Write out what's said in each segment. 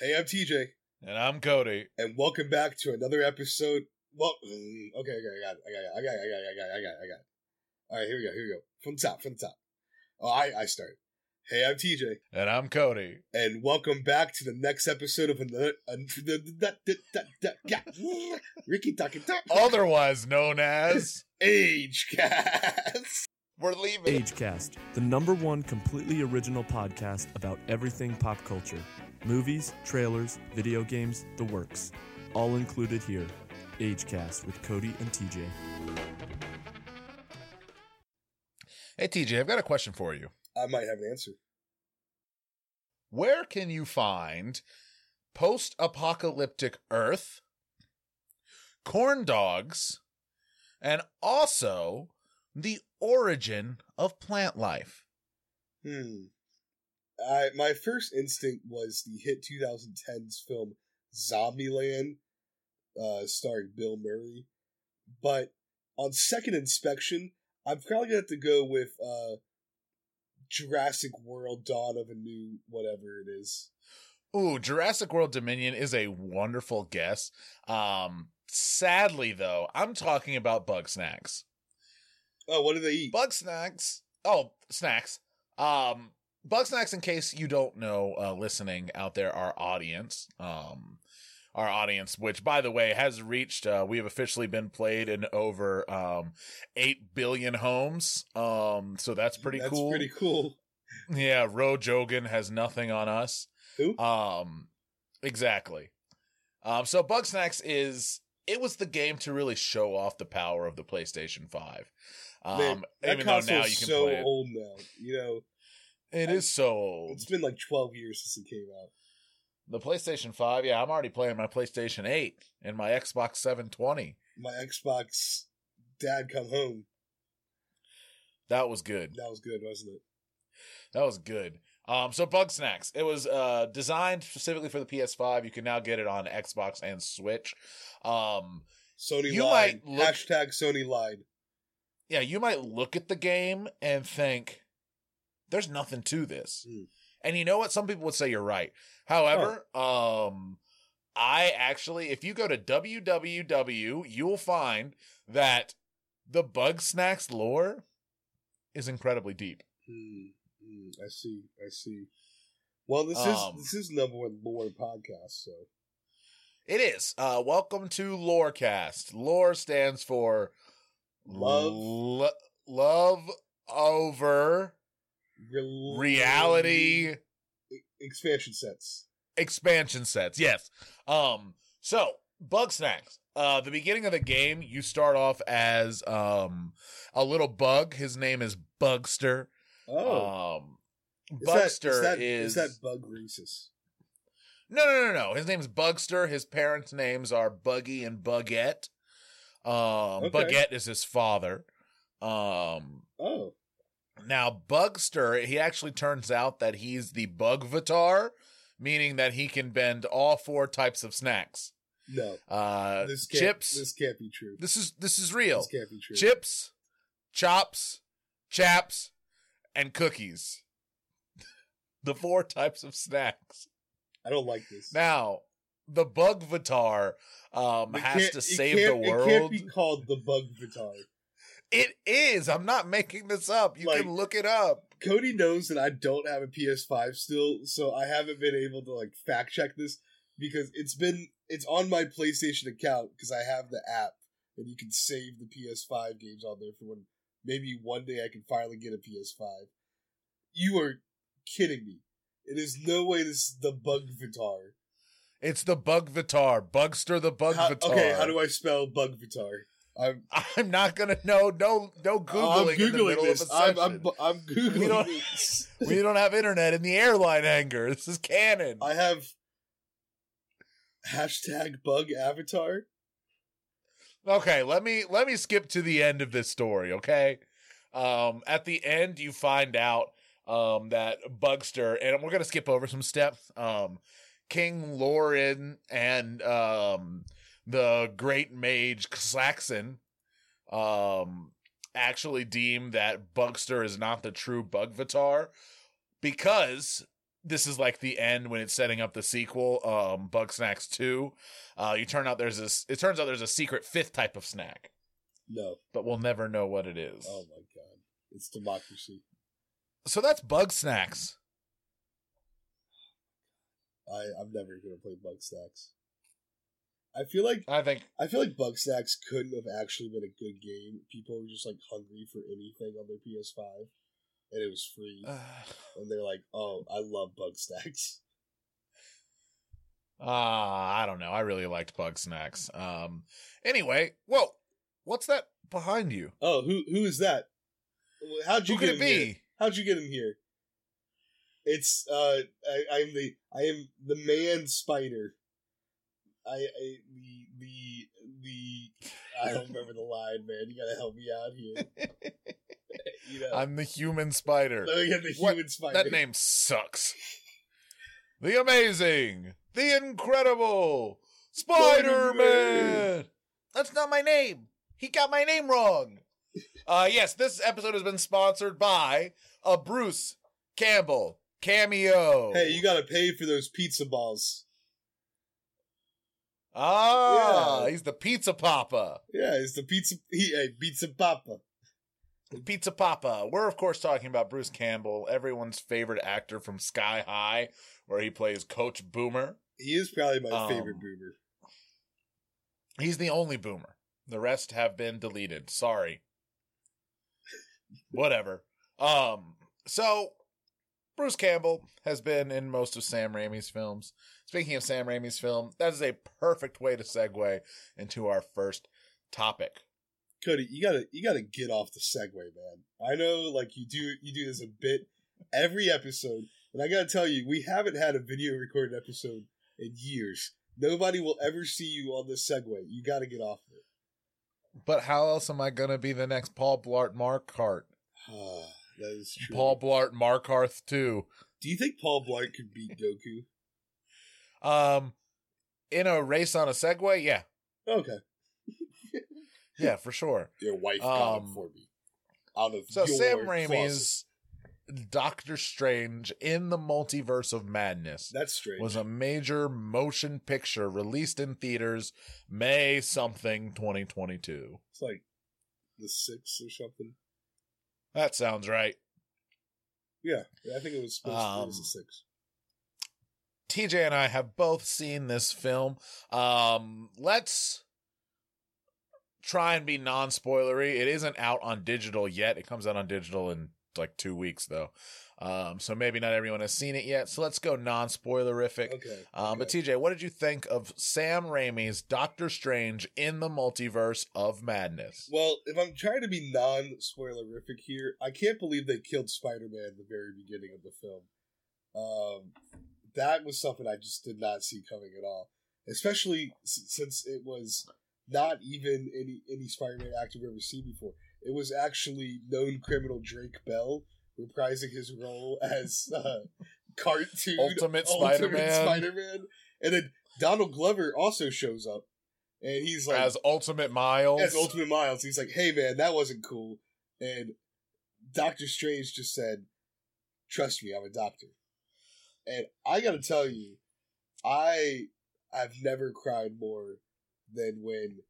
Hey, I'm TJ, And I'm Cody. and welcome back to another episode. Well, mm, okay, okay, I got it, I got it, I got it, I got it, I got it, I got it, I got it. All right, here we go, here we go. From the top, from the top. Oh, I, I start. Hey, I'm TJ, And I'm Cody. and welcome back to the next episode of another. That, that, that, that, yeah. Ricky talking. Otherwise known as Age Cast. We're leaving. Agecast, the number one completely original podcast about everything pop culture movies, trailers, video games, the works. All included here. Agecast with Cody and TJ. Hey TJ, I've got a question for you. I might have an answer. Where can you find post-apocalyptic Earth, corn dogs, and also the origin of plant life? Hmm. I my first instinct was the hit 2010s film Zombieland, uh, starring Bill Murray. But on second inspection, I'm probably gonna have to go with uh, Jurassic World: Dawn of a New whatever it is. Ooh, Jurassic World Dominion is a wonderful guess. Um, sadly though, I'm talking about bug snacks. Oh, what do they eat? Bug snacks. Oh, snacks. Um, bug snacks. In case you don't know, uh, listening out there, our audience, um, our audience, which by the way has reached, uh, we have officially been played in over um eight billion homes. Um, so that's pretty That's cool. pretty cool. Yeah, Ro Jogan has nothing on us. Who? Um, exactly. Um, so Bug Snacks is it was the game to really show off the power of the PlayStation Five. Um, Man, even though now you can so play it. old now. You know, It is so old. it's been like 12 years since it came out. The PlayStation Five, yeah, I'm already playing my PlayStation Eight and my Xbox 720. My Xbox Dad come home. That was good. That was good, wasn't it? That was good. Um, so Bug Snacks, it was uh designed specifically for the PS5. You can now get it on Xbox and Switch. Um, Sony You lied. might look- Hashtag Sony lied. yeah, you might look at the game and think there's nothing to this. Hmm. And you know what? Some people would say you're right. However, um I actually if you go to www, you'll find that the Bug Snacks lore is incredibly deep. Hmm, hmm, I see. I see. Well, this Um, is this is number one lore podcast. So It is. Uh welcome to Lorecast. Lore stands for Love. lo- love over Real- reality expansion sets. expansion sets. Yes. Um. So bug snacks. Uh, the beginning of the game, you start off as um a little bug. His name is Bugster. Oh, Um, Bugster is that, is, is that bug racist? no, no, no, no. His name's Bugster. His parents' names are Buggy and Bugette. Um, Okay. Bugette is his father. Um, Oh, Now, Bugster, he actually turns out that he's the Bugvatar, meaning that he can bend all four types of snacks. no, Uh, this can't. chips. This can't be true. This is this is real. This can't be true. Chips, chops, chaps, and cookies. the four types of snacks. I don't like this. Now, the Bugvatar um, It has to save the world. It can't be called the bug Vitar. It is. I'm not making this up. You Like- can look it up. Cody knows that I don't have a PS5 still, so I haven't been able to like fact check this because it's been it's on my PlayStation account because I have the app and you can save the PS5 games on there for when maybe one day I can finally get a PS5. You are kidding me. It is no way this is the Bug Vitar. It's the Bugvatar. Bugster the Bugvatar. okay, how do I spell Bug Vitar? I'm, I'm not gonna know. No, no googling, I'm in the googling middle this. I'm. I'm, I'm googling We don't- this. we don't have internet in the airline hangar. This is canon. I have hashtag bug avatar. Okay, let me let me skip to the end of this story. Okay, um, at the end you find out um that Bugster, and we're gonna skip over some steps. Um, King Lauren and um the great mage Saxon um actually deem that Bugster is not the true Bugvatar because this is like the end when it's setting up the sequel, um, Bug Snacks Two. Uh, you turn out there's this. It turns out there's a secret fifth type of snack, No. but we'll never know what it is. Oh my god. It's democracy. So that's Bug Snacks. I I'm never gonna play Bug Stacks. I feel like I think I feel like Bug Stacks couldn't have actually been a good game. People were just like hungry for anything on their PS5, and it was free, and they're like, "Oh, I love Bug Stacks." uh, I don't know. I really liked Bug Snacks. Um. Anyway, whoa, what's that behind you? Oh, who who is that? How'd you Who get could it be? here? How'd you get him here? It's uh, I, I'm the I am the man spider. I, I the the the I don't remember the line, man. You gotta help me out here. You know, I'm the human spider. oh yeah, the What? human spider. That name sucks. The amazing, the incredible Spider Man. Spider-Man. That's not my name. He got my name wrong. Uh, yes, this episode has been sponsored by a Bruce Campbell cameo. Hey, you gotta pay for those pizza balls. Ah, Yeah. he's the pizza papa. Yeah, he's the pizza. He, hey, pizza papa. Pizza Papa. We're of course talking about Bruce Campbell, everyone's favorite actor from Sky High, where he plays Coach Boomer. He is probably my Um, favorite boomer. He's the only boomer. The rest have been deleted. Sorry. Whatever. Um so Bruce Campbell has been in most of Sam Raimi's films. Speaking of Sam Raimi's film, that is a perfect way to segue into our first topic. Cody, you gotta you gotta get off the segue, man. I know, like you do you do this a bit every episode, and I gotta tell you, we haven't had a video recorded episode in years. Nobody will ever see you on this segue. You gotta get off it. But how else am I gonna be the next Paul Blart Markart? Ah, that is true. Paul Blart Markarth too. do you think Paul Blart could beat Goku? Um in a race on a Segway, yeah. Okay, Yeah, for sure. your wife got Um, for me. Out of So Sam. Raimi's Doctor Strange in the Multiverse of Madness That's strange. was a major motion picture released in theaters May something 2022. it's like the six or something. That sounds right. Yeah, I think it was supposed to be Um, as a six. TJ and I have both seen this film. Um, let's try and be non spoilery. It isn't out on digital yet. It comes out on digital in like two weeks, though. Um, so maybe not everyone has seen it yet. So let's go non spoilerific. Okay. Um, But. TJ, what did you think of Sam Raimi's Doctor Strange in the Multiverse of Madness? Well, if I'm trying to be non spoilerific here, I can't believe they killed Spider Man at the very beginning of the film. Um, that was something I just did not see coming at all, especially since it was not even any any Spider Man actor we've ever seen before. It was actually known criminal Drake Bell reprising his role as uh, cartoon Ultimate Spider-Man. Spider Man, and then Donald Glover also shows up, and he's like As Ultimate Miles? as Ultimate Miles. He's like, "Hey man, that wasn't cool." And Doctor Strange just said, "Trust me, I'm a doctor." And I got to tell you, I I've never cried more than when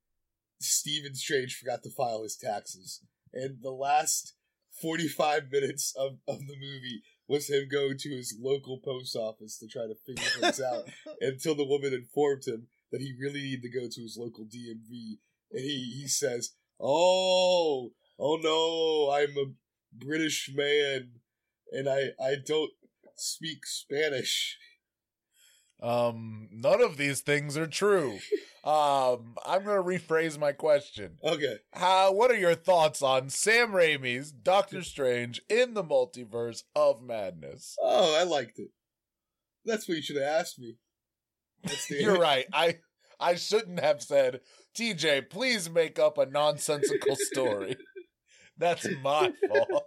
Stephen Strange forgot to file his taxes. And the last 45 minutes of, of the movie was him going to his local post office to try to figure things out until the woman informed him that he really needed to go to his local DMV. And he, he says, Oh, oh no, I'm a British man and I, I don't speak Spanish. Um, none of these things are true. Um, I'm gonna rephrase my question. Okay. How? What are your thoughts on Sam Raimi's Doctor Strange in the Multiverse of Madness? Oh, I liked it. That's what you should have asked me. You're right. I I shouldn't have said, TJ, please make up a nonsensical story. That's my fault.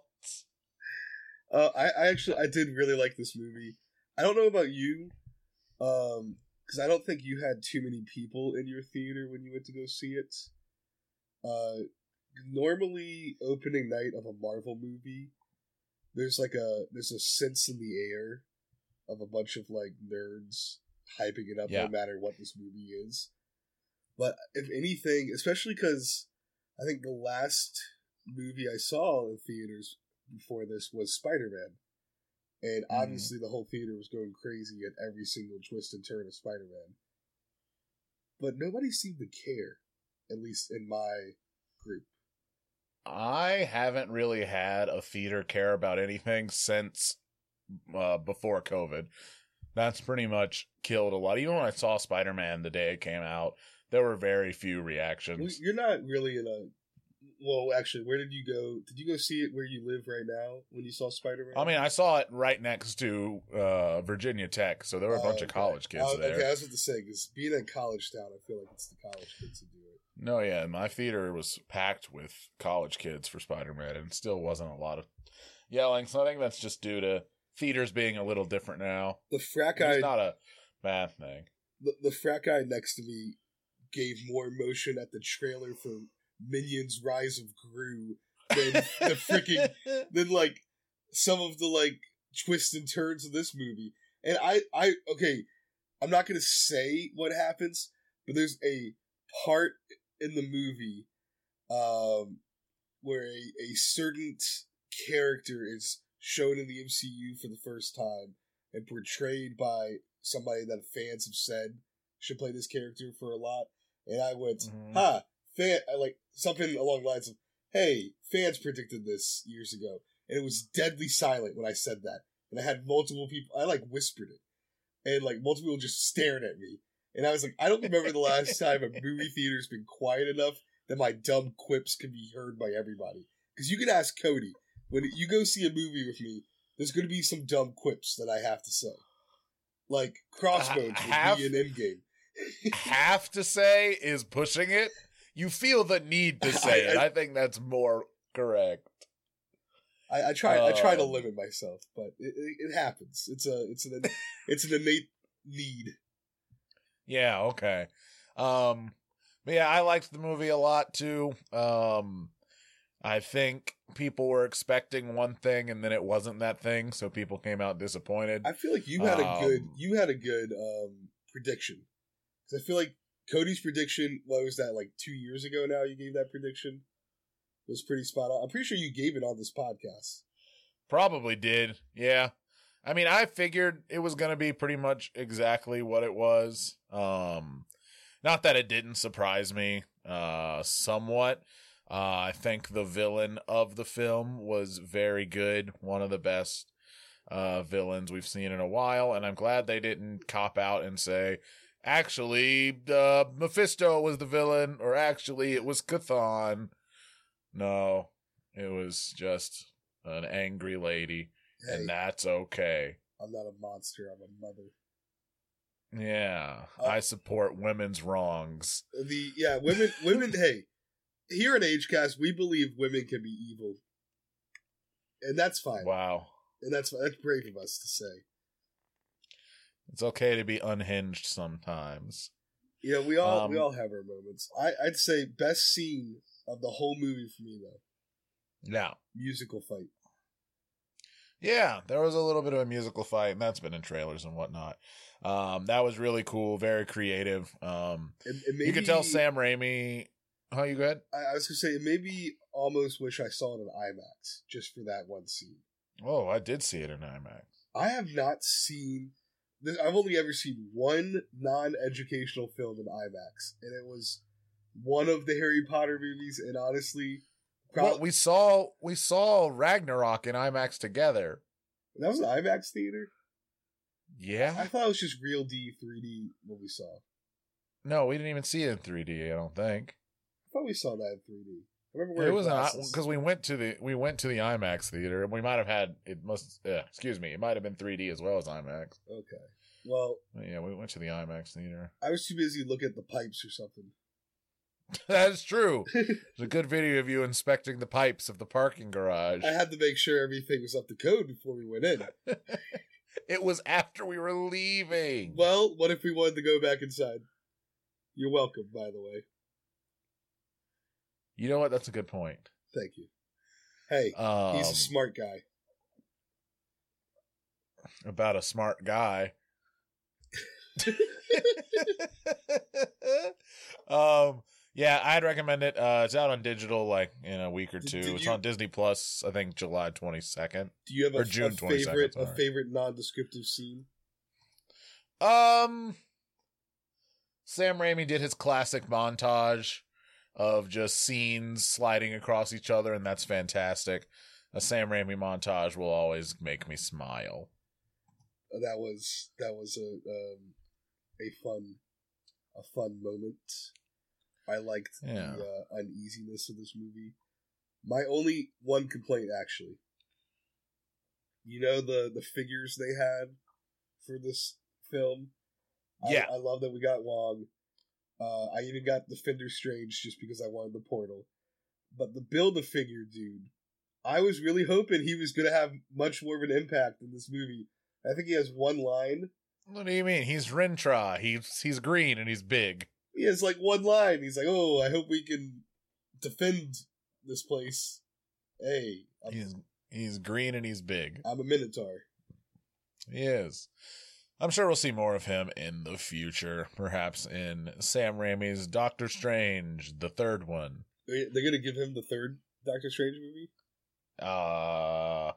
Uh, I, I actually I did really like this movie. I don't know about you, um, because I don't think you had too many people in your theater when you went to go see it. Uh, normally opening night of a Marvel movie, there's like a there's a sense in the air of a bunch of like nerds hyping it up Yeah. no matter what this movie is. But if anything, especially because I think the last movie I saw in theaters before this was Spider Man. And Mhm. obviously, the whole theater was going crazy at every single twist and turn of Spider Man. But nobody seemed to care, at least in my group. I haven't really had a theater care about anything since uh, before COVID. That's pretty much killed a lot. Even when I saw Spider Man the day it came out, there were very few reactions. You're not really in a. Well, actually, where did you go? Did you go see it where you live right now when you saw Spider Man? I mean, I saw it right next to uh, Virginia Tech, so there were a bunch of college kids Oh, there. Okay, I was about to say because being in college town, I feel like it's the college kids who do it. No, yeah, my theater was packed with college kids for Spider Man, and still wasn't a lot of yelling. So I think that's just due to theaters being a little different now. The frat guy, not a bad thing. the, the frat guy next to me, gave more emotion at the trailer for Minions: Rise of Gru than the freaking than like some of the like twists and turns of this movie. And I, I okay, I'm not gonna say what happens, but there's a part in the movie um where a, a certain character is shown in the MCU for the first time and portrayed by somebody that fans have said should play this character for a lot. And I went, Mhm. ha, fan, like something along the lines of, hey, fans predicted this years ago. And it was deadly silent when I said that. And I had multiple people, I like whispered it. And like multiple people just stared at me. And I was like, I don't remember the last time a movie theater's been quiet enough that my dumb quips can be heard by everybody. Because you can ask Cody, when you go see a movie with me, there's going to be some dumb quips that I have to say. Like, Crossbones have- would be an endgame. have to say is pushing it. You feel the need to say I- it. I think that's more correct. I, I try. I try to Um, limit myself, but it, it, it happens. It's a. It's an. it's an innate need. Yeah, okay. Um but yeah, I liked the movie a lot too. Um I think people were expecting one thing and then it wasn't that thing, so people came out disappointed. I feel like you had a good. Um, You had a good um prediction. Cuz I feel like Cody's prediction. What was that? Like two years ago now. You gave that prediction. Was pretty spot on. I'm pretty sure you gave it on this podcast. Probably did. Yeah. I mean, I figured it was going to be pretty much exactly what it was. Um not that it didn't surprise me uh somewhat. Uh I think the villain of the film was very good, one of the best uh villains we've seen in a while, and I'm glad they didn't cop out and say actually uh Mephisto was the villain or actually it was Chthon. No, it was just an angry lady Hey, and that's okay. I'm not a monster. I'm a mother. Yeah, Uh, I support women's wrongs. The yeah, women. Women. hey, here at AgeCast, we believe women can be evil, and that's fine. Wow. And that's that's brave of us to say. It's okay to be unhinged sometimes. Yeah, we all we Um, all have our moments. I, I'd say best scene of the whole movie for me though, Now musical fight. Yeah, there was a little bit of a musical fight, and that's been in trailers and whatnot. Um, that was really cool, very creative. Um, And, and maybe, you could tell Sam Raimi. How you good? I, I was gonna say maybe almost wish I saw it in IMAX just for that one scene. Oh, I did see it in IMAX. I have not seen. This, I've only ever seen one non-educational film in IMAX, and it was one of the Harry Potter movies. And honestly, Well, we saw we saw Ragnarok in IMAX together. that was an IMAX theater. Yeah, I thought it was just real D 3D what we saw. No, we didn't even see it in 3D. I don't think. I thought we saw that in 3D. I remember It was because we went to the we went to the IMAX theater and we might have had it must yeah, excuse me it might have been 3D as well as IMAX. Okay. Well, yeah, we went to the IMAX theater. I was too busy looking at the pipes or something. that is true. There's a good video of you inspecting the pipes of the parking garage. I had to make sure everything was up to code before we went in. It was after we were leaving. Well, what if we wanted to go back inside? You're welcome, by the way. You know what? That's a good point. Thank you. Hey, Um, he's a smart guy. about a smart guy. um, yeah, I'd recommend it. Uh, it's out on digital like in a week or two. did it's you- on Disney Plus. I think July twenty second. Do you have a, Or June a 22nd, favorite a favorite non-descriptive scene? Um, Sam Raimi did his classic montage of just scenes sliding across each other, and that's fantastic. A Sam Raimi montage will always make me smile. Uh, That was that was a um, a fun a fun moment. I liked Yeah. the uh, uneasiness of this movie. My only one complaint, actually, you know the the figures they had for this film. I- Yeah. I, love that we got Wong. Uh, I even got the Fender Strange just because I wanted the portal. But the build a figure dude, I was really hoping he was gonna have much more of an impact in this movie. I think he has one line. What do you mean? He's Rintrah. He's he's green and he's big. He has like one line. He's like, "Oh, I hope we can defend this place." Hey, I'm, He's he's green and he's big. I'm a Minotaur. He is. I'm sure we'll see more of him in the future, perhaps in Sam Raimi's Doctor Strange, the third one. They- They're gonna give him the third Doctor Strange movie. Uh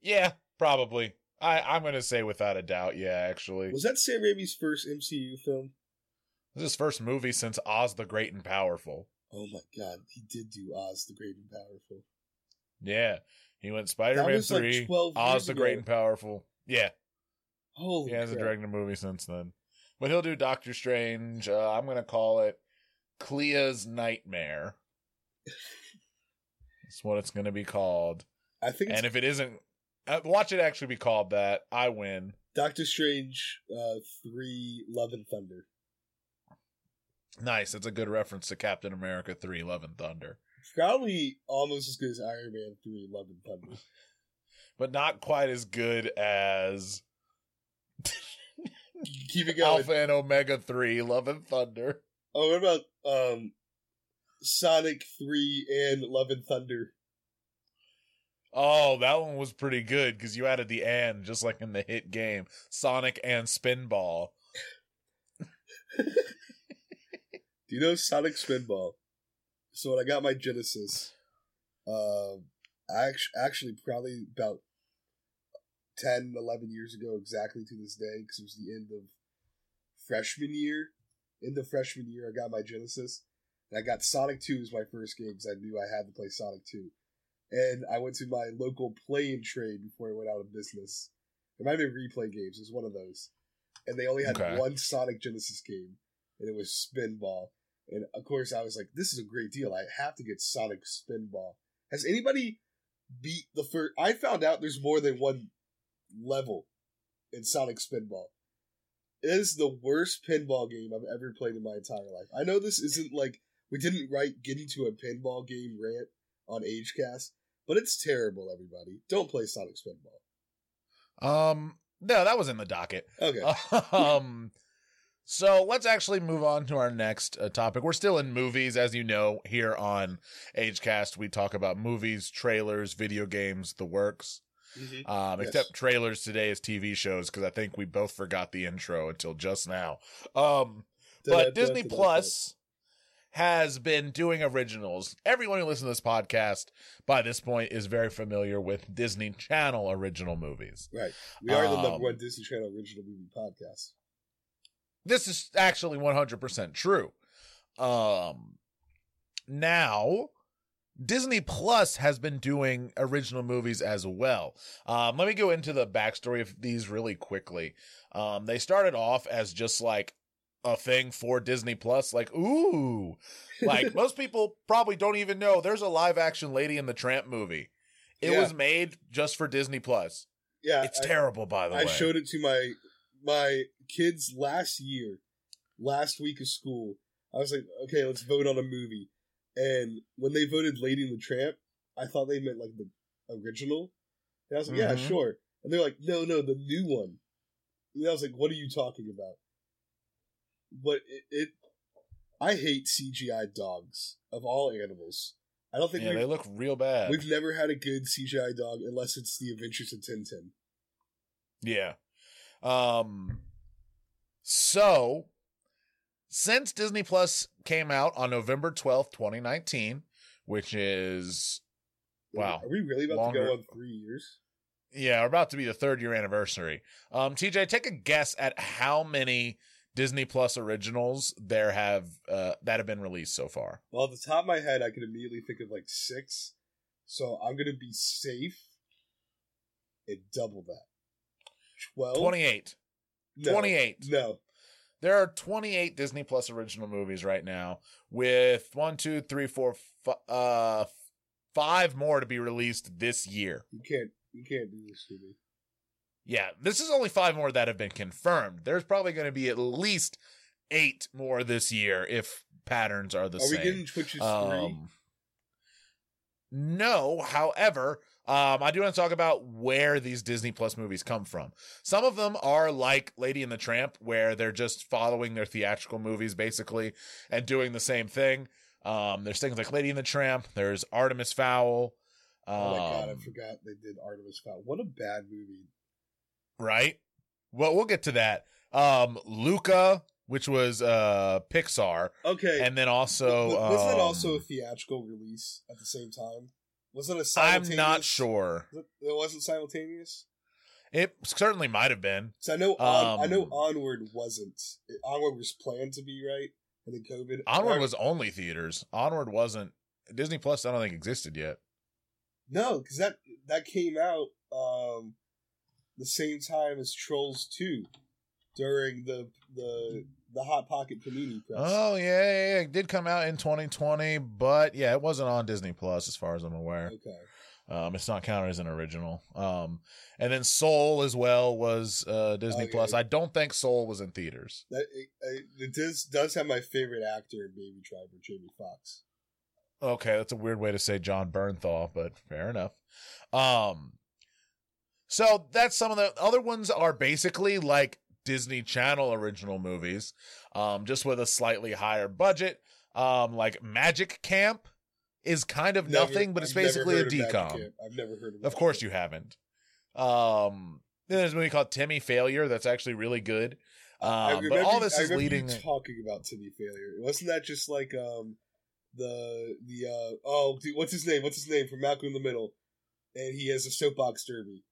yeah, probably. I I'm gonna say without a doubt, yeah. Actually, Was that Sam Raimi's first MCU film? this is his first movie since Oz the Great and Powerful. Oh my god, he did do Oz the Great and Powerful. Yeah, he went Spider Man like, three, Oz the Great and Powerful. Yeah, Holy he hasn't crap. directed a movie since then. But he'll do Doctor Strange. Uh, I'm gonna call it Clea's Nightmare. That's what it's gonna be called. I think And if it isn't, uh, watch it actually be called that. I win. Doctor Strange uh, three Love and Thunder. Nice. That's a good reference to Captain America 3 Love and Thunder. Probably almost as good as Iron Man three Love and Thunder. But not quite as good as Keep it going. Alpha and Omega 3 Love and Thunder. Oh, what about um, Sonic three and Love and Thunder? Oh, that one was pretty good because you added the and, just like in the hit game Sonic and Spinball. Do you know Sonic Spinball? So when I got my Genesis, um, I actually, actually probably about 10, 11 years ago, exactly to this day, because it was the end of freshman year. In the freshman year, I got my Genesis, and I got Sonic Two as my first game because I knew I had to play Sonic Two. And I went to my local play and trade before it went out of business. It might have been replay games. It was one of those, and they only had Okay. one Sonic Genesis game, and it was Spinball. And of course, I was like, "This is a great deal. I have to get Sonic Spinball." Has anybody beat the first? I found out there's more than one level in Sonic Spinball. It is the worst pinball game I've ever played in my entire life. I know this isn't like we didn't write get into a pinball game rant on AgeCast, but it's terrible. Everybody, don't play Sonic Spinball. Um, no, that was in the docket. Okay, um so let's actually move on to our next uh, topic we're still in movies as you know here on agecast we talk about movies trailers video games the works Mhm. um Yes. except trailers today is tv shows because i think we both forgot the intro until just now um but disney plus has been doing originals everyone who listens to this podcast by this point is very familiar with disney channel original movies right? We are the Um, number one Disney Channel original movie podcast. this is actually 100% true. Um now Disney Plus has been doing original movies as well. Um, let me go into the backstory of these really quickly. Um, they started off as just like a thing for Disney Plus, like, ooh, like most people probably don't even know there's a live action Lady and the Tramp movie. It Yeah. was made just for Disney Plus. Yeah, It's I- terrible, by the I way. I showed it to my my kids last year, last week of school. I was like, okay, let's vote on a movie. And when they voted Lady and the Tramp, I thought they meant like the original. And I was like, yeah, Mhm. sure. And they're like, no, no, the new one. And I was like, what are you talking about? But it, it I hate CGI dogs of all animals. I don't think yeah, they look real bad. we've never had a good CGI dog unless it's the Adventures of Tintin. Yeah. Um, so since Disney Plus came out on November 12th, 2019, which is wow. Are we really about Longer. to go on three years? Yeah, we're about to be the third year anniversary. Um, TJ, take a guess at how many Disney Plus originals there have uh, that have been released so far. Well, at the top of my head, I can immediately think of like six. So I'm gonna be safe and double that. Twelve. 28. No. 28. No. There are 28 Disney Plus original movies right now, with one, two, three, four, f- uh, five more to be released this year. You can't. You can't do this to me. Yeah, this is only five more that have been confirmed. There's probably going to be at least eight more this year if patterns are the Are same. Are we getting Twitches three? Um, no, however, um, I do want to talk about where these Disney Plus movies come from. Some of them are like Lady and the Tramp, where they're just following their theatrical movies basically and doing the same thing. Um, there's things like Lady and the Tramp. There's Artemis Fowl. Um, Oh my god, I forgot they did Artemis Fowl. What a bad movie. right? Well, we'll get to that. Um, Luca, which was uh Pixar, Okay. and then also was, was that also a um, theatrical release at the same time? Was it a I'm simultaneous? not sure. It wasn't simultaneous. It certainly might have been. So I know. On, I know. Um, Onward wasn't. Onward was planned to be right, and then COVID. Onward was only theaters. Onward wasn't. Disney Plus, I don't think existed yet. no, because that that came out um the same time as Trolls Two during the the the Hot Pocket Panini press. Oh yeah, yeah, yeah, it did come out in 2020, but yeah, it wasn't on Disney Plus as far as I'm aware. Okay. Um, it's not counted as an original. Um, and then Soul as well was uh Disney Oh, yeah. Plus. I don't think Soul was in theaters. That it, it, it does does have my favorite actor Baby Driver, Jamie Foxx. Okay, that's a weird way to say Jon Bernthal, but fair enough. Um, so that's some of the other ones are basically like Disney Channel original movies, um, just with a slightly higher budget. Um, like Magic Camp is kind of Never- nothing, but it's I've basically a DCOM. I've never heard of. Of course you haven't. Um, then there's a movie called Timmy Failure that's actually really good. Um, but remember all this is leading. talking about Timmy Failure. Wasn't that just like um the the uh oh dude, what's his name? What's his name from Malcolm in the Middle? And he has a soapbox derby.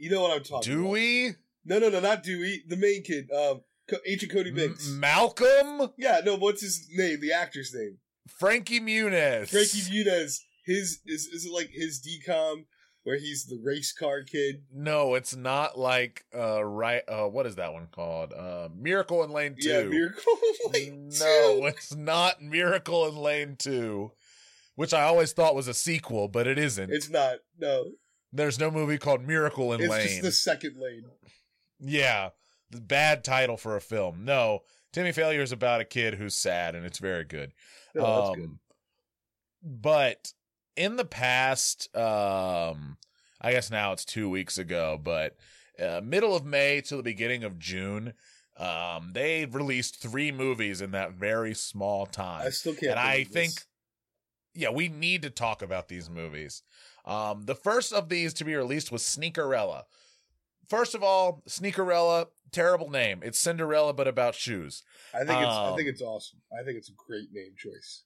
You know what I'm talking about? Dewey, No, no, no, not Dewey. The main kid, um, Agent Cody Banks. M- Malcolm, yeah, no. What's his name? The actor's name? Frankie Muniz, Frankie Muniz. His is is it like his DCOM where he's the race car kid? No, it's not like uh right uh what is that one called? Uh Miracle in Lane 2. Yeah, Miracle in Lane no, it's not Miracle in Lane 2, which I always thought was a sequel, but it isn't. It's not. No, There's no movie called Miracle in it's Lane. just the second lane. Yeah, the bad title for a film. No, Timmy Failure is about a kid who's sad and it's very good. That's Um, good. But in the past, um, I guess now it's two weeks ago, but uh, middle of May to the beginning of June, um, they released three movies in that very small time. I still can't. and I this. think, yeah, we need to talk about these movies. Um, the first of these to be released was Sneakerella. First of all, Sneakerella, terrible name. It's Cinderella, but about shoes. I think it's. I um, think it's awesome. I think it's a great name choice.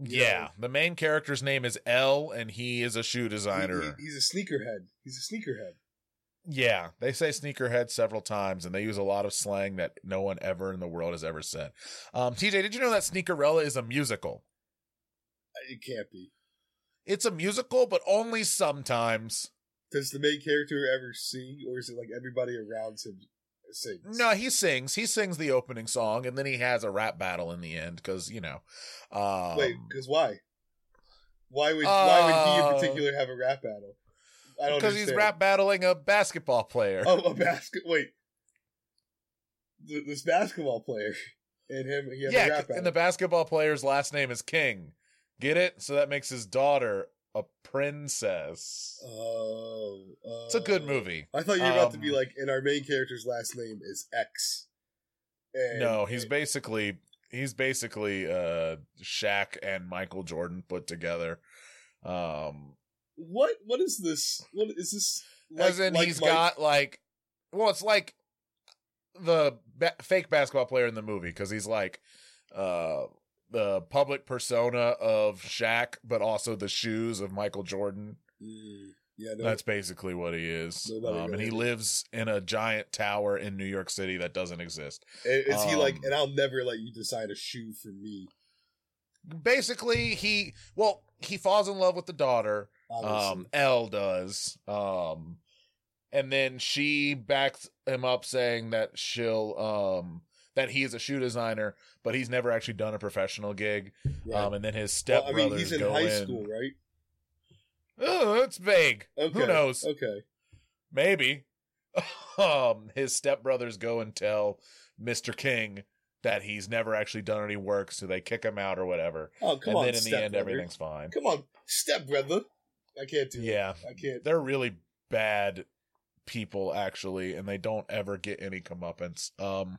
You Yeah, know- the main character's name is L, and he is a shoe designer. he- he's a sneakerhead. He's a sneakerhead. Yeah, they say sneakerhead several times, and they use a lot of slang that no one ever in the world has ever said. Um, TJ, did you know that Sneakerella is a musical? Uh, It can't be. It's a musical, but only sometimes. Does the main character ever sing, or is it like everybody around him sings? No, he sings. He sings the opening song, and then he has a rap battle in the end because you know. Um, Wait, because why? Why would Why would he Uh, in particular have a rap battle? I don't because he's rap battling a basketball player. Oh, a basket. Wait, Th- this basketball player and him. He has a yeah, rap battle. and the basketball player's last name is King. Get it? So that makes his daughter a princess. Oh, It's a good movie. I thought you were about to be Um, like, and our main character's last name is X. And, No, he's basically he's basically uh Shaq and Michael Jordan put together. Um what? What is this? What is this? Like, as in like he's Mike? got like well, it's like the ba- fake basketball player in the movie because he's like uh the public persona of Shaq, but also the shoes of Michael Jordan. Mm, yeah, no, That's basically what he is. Um, and he lives in a giant tower in New York City that doesn't exist. is he like? um, And I'll never let you design a shoe for me. Basically, he well, he falls in love with the daughter. Obviously. Um, L does. Um, and then she backs him up saying that she'll um that he is a shoe designer, but he's never actually done a professional gig. Right. Um, and then his well, stepbrothers I mean, he's in high in. school, right? Oh, it's vague. Okay. Who knows? Okay. Maybe. um, his stepbrothers go and tell Mr. King that he's never actually done any work, so they kick him out or whatever. Oh, come and on, then in the end, stepbrother. everything's fine. Come on, stepbrother. I can't do it. Yeah, that. I can't. they're really bad people actually, and they don't ever get any comeuppance. Um,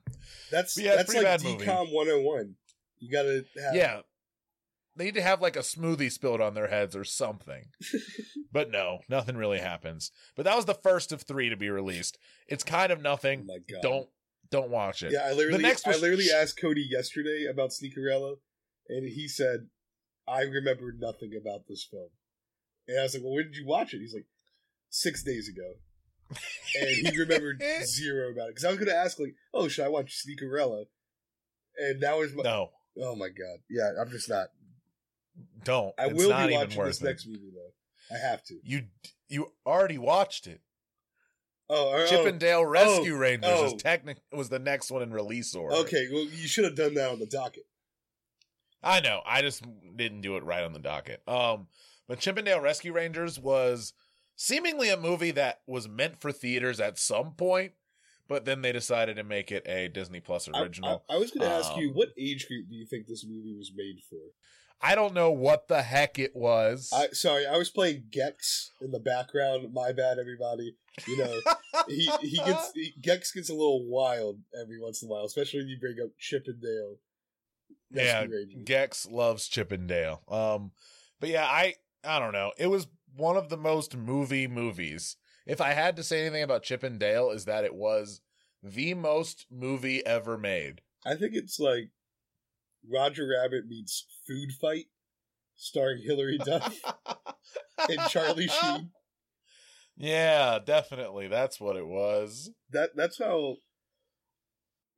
That's Yeah, that's pretty like bad movie. DCOM 101. You gotta have. yeah, they need to have like a smoothie spilled on their heads or something. but no, nothing really happens. But that was the first of three to be released. It's kind of Oh nothing. my god. Don't don't watch it. Yeah, I literally, next I literally asked Cody yesterday about Sneakerella, and he said, "I remember nothing about this film." And I was like, "Well, when did you watch it?" He's like, six days ago," and he remembered zero about it. Because I was going to ask, like, "Oh, should I watch Sneakerella?" And that was my. No, Oh my god! Yeah, I'm just not. don't. I It's will not be watching worth this it. next movie though. I have to. You you already watched it. Oh, oh, Chippendale Rescue oh, Rangers oh. is technic was the next one in release order. Okay, well, you should have done that on the docket. I know. I just didn't do it right on the docket. Um, but Chippendale Rescue Rangers was seemingly a movie that was meant for theaters at some point, but then they decided to make it a Disney Plus original. I, I was going to ask you, Um, what age group do you think this movie was made for? I, don't know what the heck it was. I sorry, I was playing Gex in the background. My bad, everybody. You know, he he gets he, Gex gets a little wild every once in a while, especially when you bring up Chippendale. yeah, Gex loves Chippendale. Um, but yeah, I I don't know. It was one of the most movie movies. If I had to say anything about Chippendale, is that it was the most movie ever made. I think it's like Roger Rabbit meets Food Fight, starring Hilary Duff and Charlie Sheen. Yeah, definitely. That's what it was. That that's how.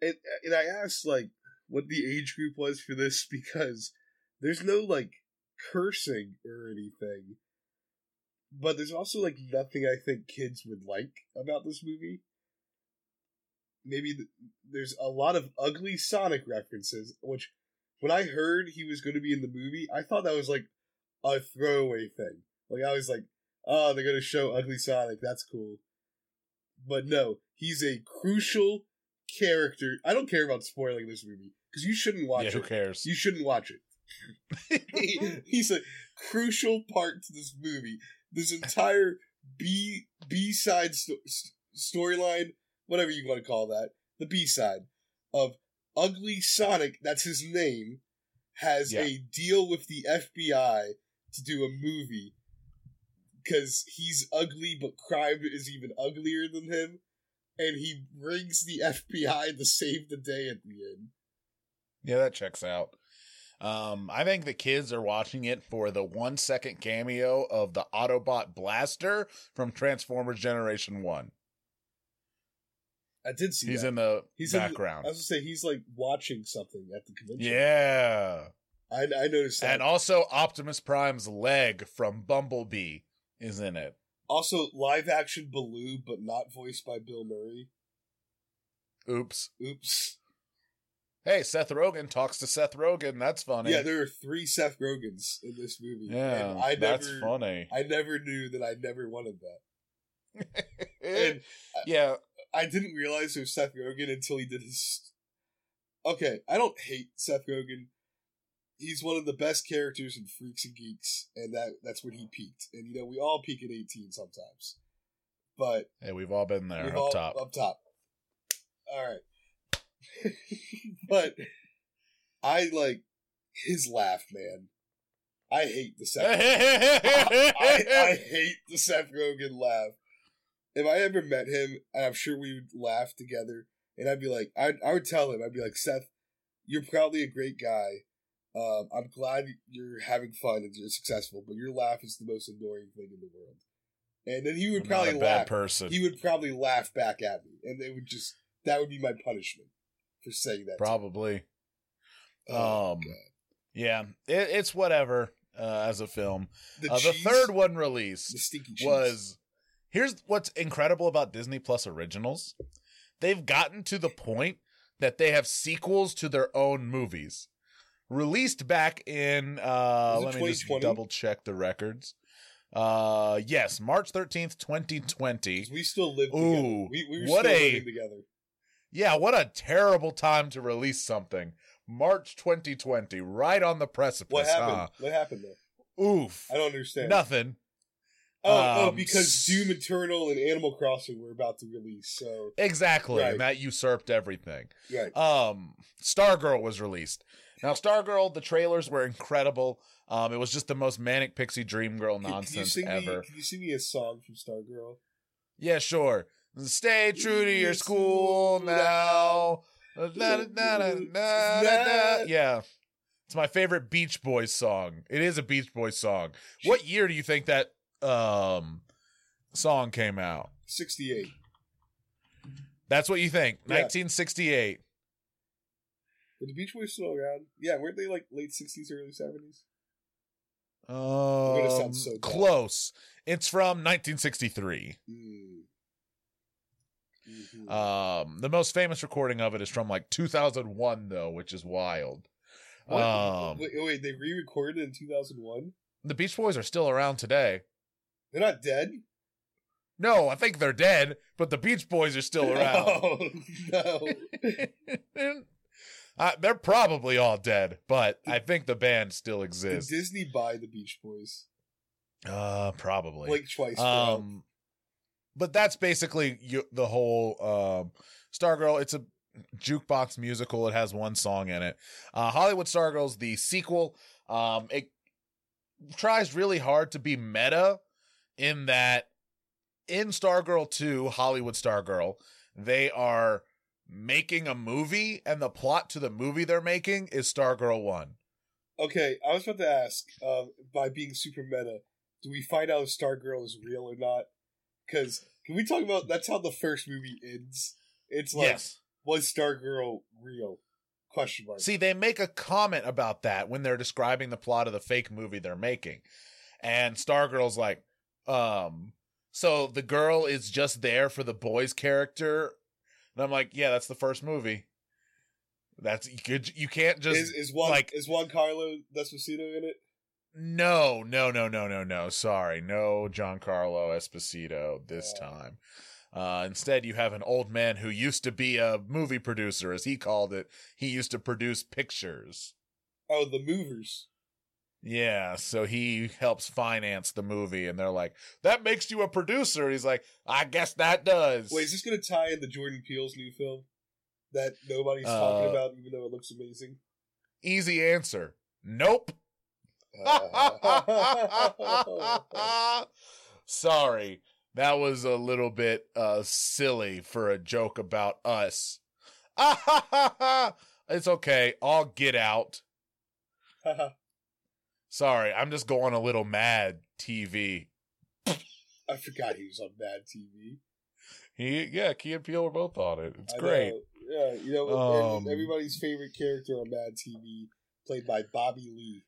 And and I asked like what the age group was for this because there's no like cursing or anything, but there's also like nothing I think kids would like about this movie. Maybe th- there's a lot of ugly Sonic references, which when I heard he was going to be in the movie, I thought that was like a throwaway thing. Like I was like, oh, they're going to show ugly Sonic. That's cool. But no, he's a crucial character. I don't care about spoiling this movie because you shouldn't watch yeah, who it. cares? You shouldn't watch it. He- he's a crucial part to this movie. This entire B B side sto- storyline, whatever you want to call that, the B side of Ugly Sonic. That's his name. Has Yeah. a deal with the FBI to do a movie because he's ugly, but crime is even uglier than him, and he brings the FBI to save the day at the end. yeah, that checks out. Um, I think the kids are watching it for the one second cameo of the Autobot Blaster from Transformers Generation One. I did see He's that. in the He's in the- background. I was gonna say he's like watching something at the convention. yeah. I, I noticed that. And also Optimus Prime's leg from Bumblebee is in it. also, live action Baloo, but not voiced by Bill Murray. Oops. Oops. Hey, Seth Rogen talks to Seth Rogen. That's funny. Yeah, there are three Seth Rogens in this movie. Yeah, and I that's funny. I never knew that I never wanted that. And uh, yeah, I didn't realize it was Seth Rogen until he did his. Okay, I don't hate Seth Rogen. He's one of the best characters in Freaks and Geeks, and that that's when he peaked. And you know, we all peak at eighteen sometimes, but hey, we've all been there up all- top. Up top. All right, but I like his laugh, man. I hate the Seth. I, I hate the Seth Rogen laugh. if I ever met him, I'm sure we would laugh together, and I'd be like, I I would tell him, I'd be like, Seth, you're probably a great guy. Um, I'm glad you're having fun and you're successful, but your laugh is the most annoying thing in the world. And then he would I'm probably not a bad laugh. person. He would probably laugh back at me, and it would just that would be my punishment for saying that. Probably. Oh, Um, God. Yeah, it, it's whatever uh, as a film. the, Uh, the third one the released stinky was here's what's incredible about Disney Plus originals. They've gotten to the point that they have sequels to their own movies. Released back in uh let me just double check the records. Uh yes, March 13th, 2020. we still live together. Ooh, we, we were what still a- together. Yeah, what a terrible time to release something. March 2020, right on the precipice. What happened? huh? What happened there? Oof. I don't understand. Nothing. Oh, oh, Um, because Doom Eternal and Animal Crossing were about to release. So Exactly. Right. And that usurped everything. right, Um, Stargirl was released. Now, Stargirl, the trailers were incredible. Um, it was just the most manic pixie dream girl Can- can, nonsense ever. Me, can you sing me a song from Stargirl? Yeah, sure. Stay true to your school now. Yeah. It's my favorite Beach Boys song. It is a Beach Boys song. What year do you think that um song came out? Sixty-eight. That's what you think. Yeah. 1968. Were the Beach Boys still around? Yeah, weren't they like late sixties, early seventies? Um, so close. It's from 1963. Mm. Mhm. Um, the most famous recording of it is from like 2001, though, which is wild. What? Um, wait, wait, they re-recorded in two thousand one. the Beach Boys are still around today. They're not dead. No, I think they're dead, but the Beach Boys are still around. Oh no! uh, they're probably all dead, but I think the band still exists. Did. Disney buy the Beach Boys? Uh, probably. Blake twice. Um, but that's basically you, the whole um, Stargirl. It's a jukebox musical. It has one song in it. Uh, Hollywood Stargirl's the sequel. Um, it tries really hard to be meta in that in Stargirl 2, Hollywood Stargirl, they are making a movie, and the plot to the movie they're making is Stargirl 1. Okay, I was about to ask, um, by being super meta, do we find out if Stargirl is real or not? Because can we talk about that's how the first movie ends? It's like, yes. was Stargirl real? Question mark. See, they make a comment about that when they're describing the plot of the fake movie they're making. And Stargirl's like, um, so the girl is just there for the boy's character. And I'm like, yeah, that's the first movie. That's you could you can't just is is Juan like is Juan Carlo Despacito in it? No, no, no, no, no, no. Sorry. No Giancarlo Esposito this Yeah. time. Uh, instead, you have an old man who used to be a movie producer, as he called it. He used to produce pictures. Oh, the Movers. Yeah, so he helps finance the movie, and they're like, "That makes you a producer." He's like, "I guess that does." Wait, is this going to tie into Jordan Peele's new film that nobody's talking Uh, about, even though it looks amazing? Easy answer: Nope. Uh, Sorry, that was a little bit uh silly for a joke about us. it's okay. I'll get out. Sorry, I'm just going a little mad. TV. I forgot he was on Mad TV. He, yeah, Key and Peele were both on it. It's I great. know. Yeah, you know, Um, everybody's favorite character on Mad TV, played by Bobby Lee.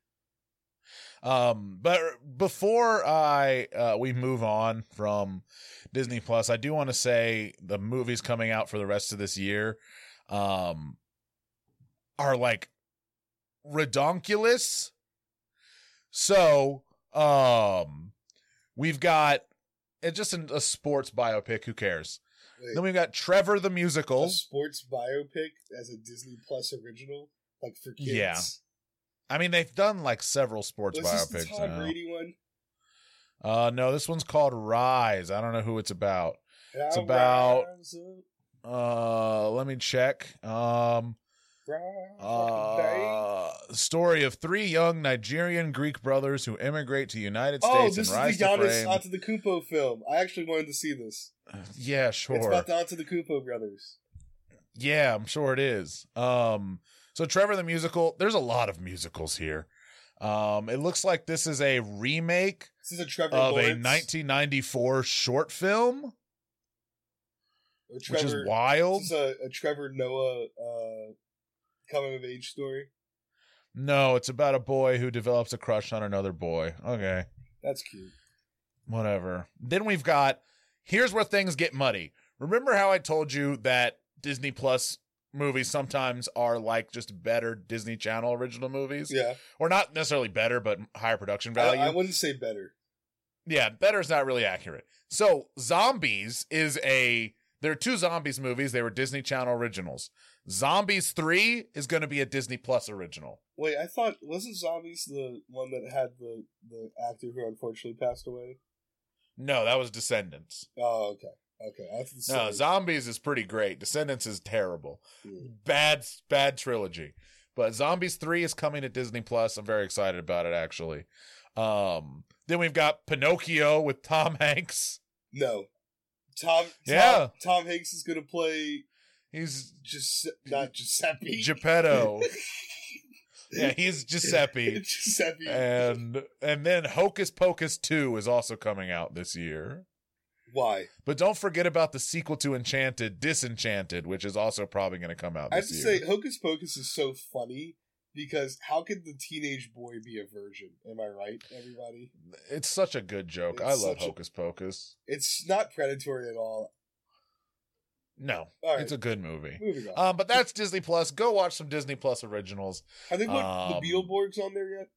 Um, but before I uh, we move on from Disney Plus, I do want to say the movies coming out for the rest of this year, um, are like redonkulous. So, um, we've got it's just a sports biopic. Who cares? Wait, Then we've got Trevor the musical. a sports biopic as a Disney Plus original, like for kids. Yeah. I mean, they've done like several sports Was this the biopics. Tom now. Brady one? Uh, no, this one's called Rise. I don't know who it's about. It's about-. Uh, let me check. Um, Uh, story of three young Nigerian Greek brothers who immigrate to the United oh, States this and rise is the Giannis. Antetokounmpo film. I actually wanted to see this. yeah, sure. It's about the Antetokounmpo brothers. Yeah, I'm sure it is. Um, so Trevor the musical. There's a lot of musicals here. Um, it looks like this is a remake This is a Trevor of a 1994 short film, or which is wild. This is a, a Trevor Noah uh, coming of age story. No, it's about a boy who develops a crush on another boy. Okay. That's cute. whatever. Then we've got here's where things get muddy. Remember how I told you that Disney Plus movies sometimes are like just better Disney Channel original movies? Yeah, Or not necessarily better, but higher production I, value. I wouldn't say better. yeah, better is not really accurate. So, Zombies is a there are two Zombies movies. They were Disney Channel originals. Zombies 3 is going to be a Disney Plus original. Wait, I thought wasn't Zombies the one that had the the actor who unfortunately passed away? No, that was Descendants. Oh, okay, okay. No, Zombies is pretty great. Descendants is terrible. Yeah. bad bad trilogy but zombies 3 is coming to disney plus i'm very excited about it actually um then we've got pinocchio with tom hanks no. Tom, Tom, Yeah. Tom Hanks is gonna play he's just not Giuseppe. geppetto yeah he's giuseppe Giuseppe. and and then hocus pocus 2 is also coming out this year Why? but don't forget about the sequel to enchanted disenchanted which is also probably going to come out I have to year say, Hocus Pocus is so funny because how could the teenage boy be a virgin? Am I right, everybody? it's such a good joke i love such a- hocus pocus It's not predatory at all. no right. it's a good movie Moving on. Um, but that's Disney Plus. Go watch some Disney Plus originals. I think put um, the Beetleborgs on there yet?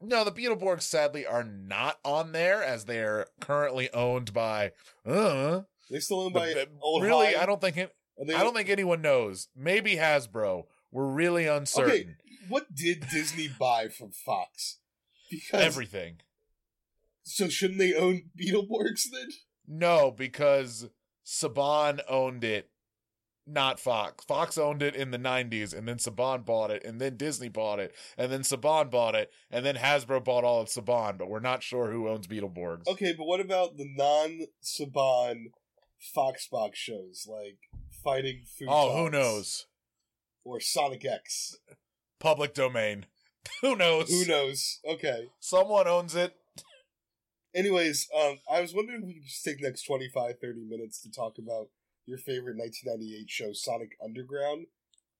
No, the Beetleborgs sadly are not on there as they are currently owned by. Uh, They still owned by the- old. really, High? I don't think it, I don't think anyone knows. Maybe Hasbro. We're really uncertain. Okay, what did Disney buy from Fox? Because Everything. so shouldn't they own Beetleborgs then? No, because Saban owned it, not Fox. Fox owned it in the 90s, and then Saban bought it, and then Disney bought it, and then Saban bought it, and then Hasbro bought all of Saban, but we're not sure who owns Beetleborgs. Okay, but what about the non-Saban Fox box shows like Fighting Food? Oh, who knows? Or Sonic X? Public domain. who knows? Who knows? Okay. Someone owns it. Anyways, um, I was wondering if we could just take the next 25, 30 minutes to talk about your favorite 1998 show, Sonic Underground,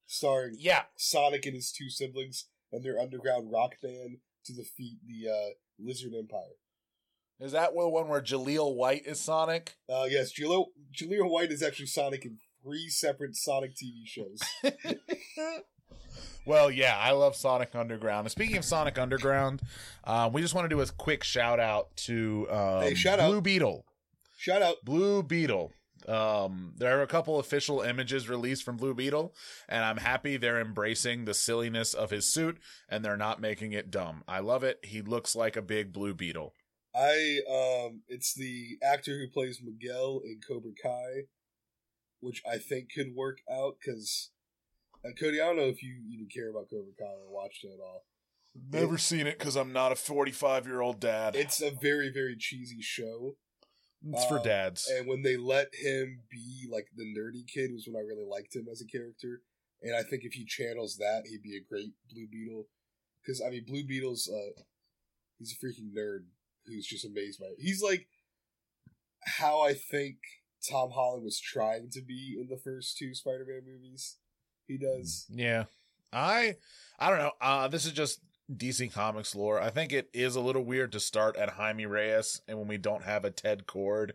starring Yeah. Sonic and his two siblings and their underground rock band to defeat the uh, Lizard Empire. Is that the one where Jaleel White is Sonic? Uh, yes, Jaleel, Jaleel White is actually Sonic in three separate Sonic TV shows. well, yeah, I love Sonic Underground. And speaking of Sonic Underground, uh, we just want to do a quick shout out to um, Hey, shout out. Blue Beetle. Shout out. Blue Beetle. Um, there are a couple official images released from Blue Beetle, and I'm happy they're embracing the silliness of his suit and they're not making it dumb. I love it. He looks like a big Blue Beetle. I um, it's the actor who plays Miguel in Cobra Kai, which I think could work out because uh, Cody, I don't know if you even care about Cobra Kai or watched it at all. Never seen it because I'm not a 45 year old dad. It's a very very cheesy show, It's for um, dads. and when they let him be like the nerdy kid was when I really liked him as a character. And I think if he channels that, he'd be a great Blue Beetle. Because I mean, Blue Beetle's uh, he's a freaking nerd who's just amazed by it. He's like how I think Tom Holland was trying to be in the first two Spider-Man movies. He does. Yeah. I I don't know. Uh this is just DC Comics lore. I think it is a little weird to start at Jaime Reyes and when we don't have a Ted Kord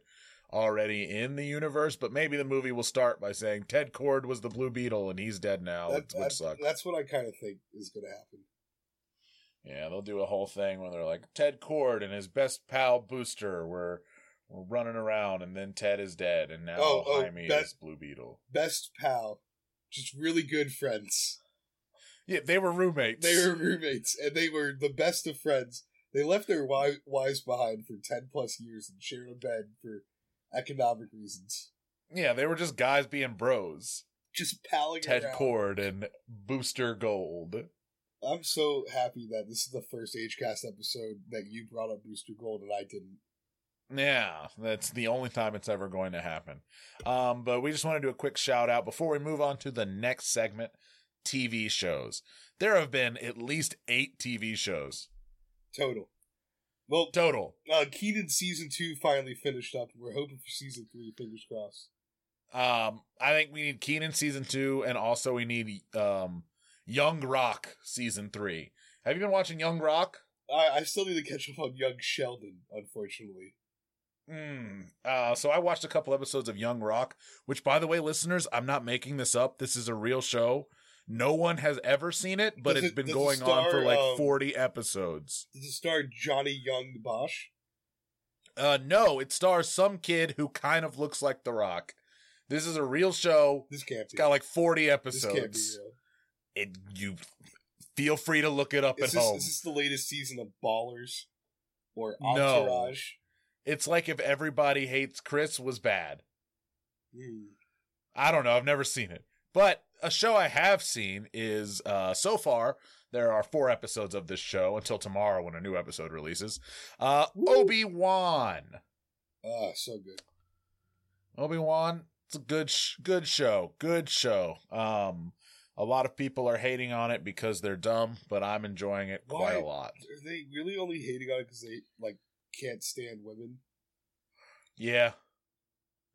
already in the universe, but maybe the movie will start by saying Ted Kord was the Blue Beetle and he's dead now, That- which that- sucks. that's what I kind of think is going to happen. Yeah, they'll do a whole thing where they're like Ted Kord and his best pal Booster were were running around and then Ted is dead and now Oh, oh, Jaime that- is Blue Beetle. Best pal, just really good friends. Yeah, they were roommates. They were roommates, and they were the best of friends. They left their wives behind for ten plus years and shared a bed for economic reasons. Yeah, they were just guys being bros. just palling Ted around. Kord and Booster Gold. I'm so happy that this is the first HCast episode that you brought up Booster Gold and I didn't. Yeah, that's the only time it's ever going to happen. Um, but we just want to do a quick shout out before we move on to the next segment TV shows. There have been at least eight TV shows Total. Well, total. uh, Kenan season two finally finished up. We're hoping for season three. Fingers crossed. Um, I think we need Kenan season two, and also we need um, Young Rock season three. Have you been watching Young Rock? I, I still need to catch up on Young Sheldon, unfortunately. Mm. Uh, so I watched a couple episodes of Young Rock, which, by the way, listeners, I'm not making this up. This is a real show. No one has ever seen it, but Does it's it- been does it going on for like um, 40 episodes. Does it star Johnny Young Bosch? Uh, no, it stars some kid who kind of looks like The Rock. This is a real show. This can't It's be. got like 40 this can't be episodes. real. It you feel free to look it up Is at this, home. is this the latest season of Ballers or No. Entourage? It's like if Everybody Hates Chris was bad. Hmm. I don't know. I've never seen it. But a show I have seen is uh so far there are four episodes of this show until tomorrow when a new episode releases. Uh Obi-Wan. Ah, so good. Obi-Wan, it's a good sh- good show. Good show. Um a lot of people are hating on it because they're dumb, but I'm enjoying it quite Why? a lot. Are they really only hating on it because they like can't stand women? Yeah.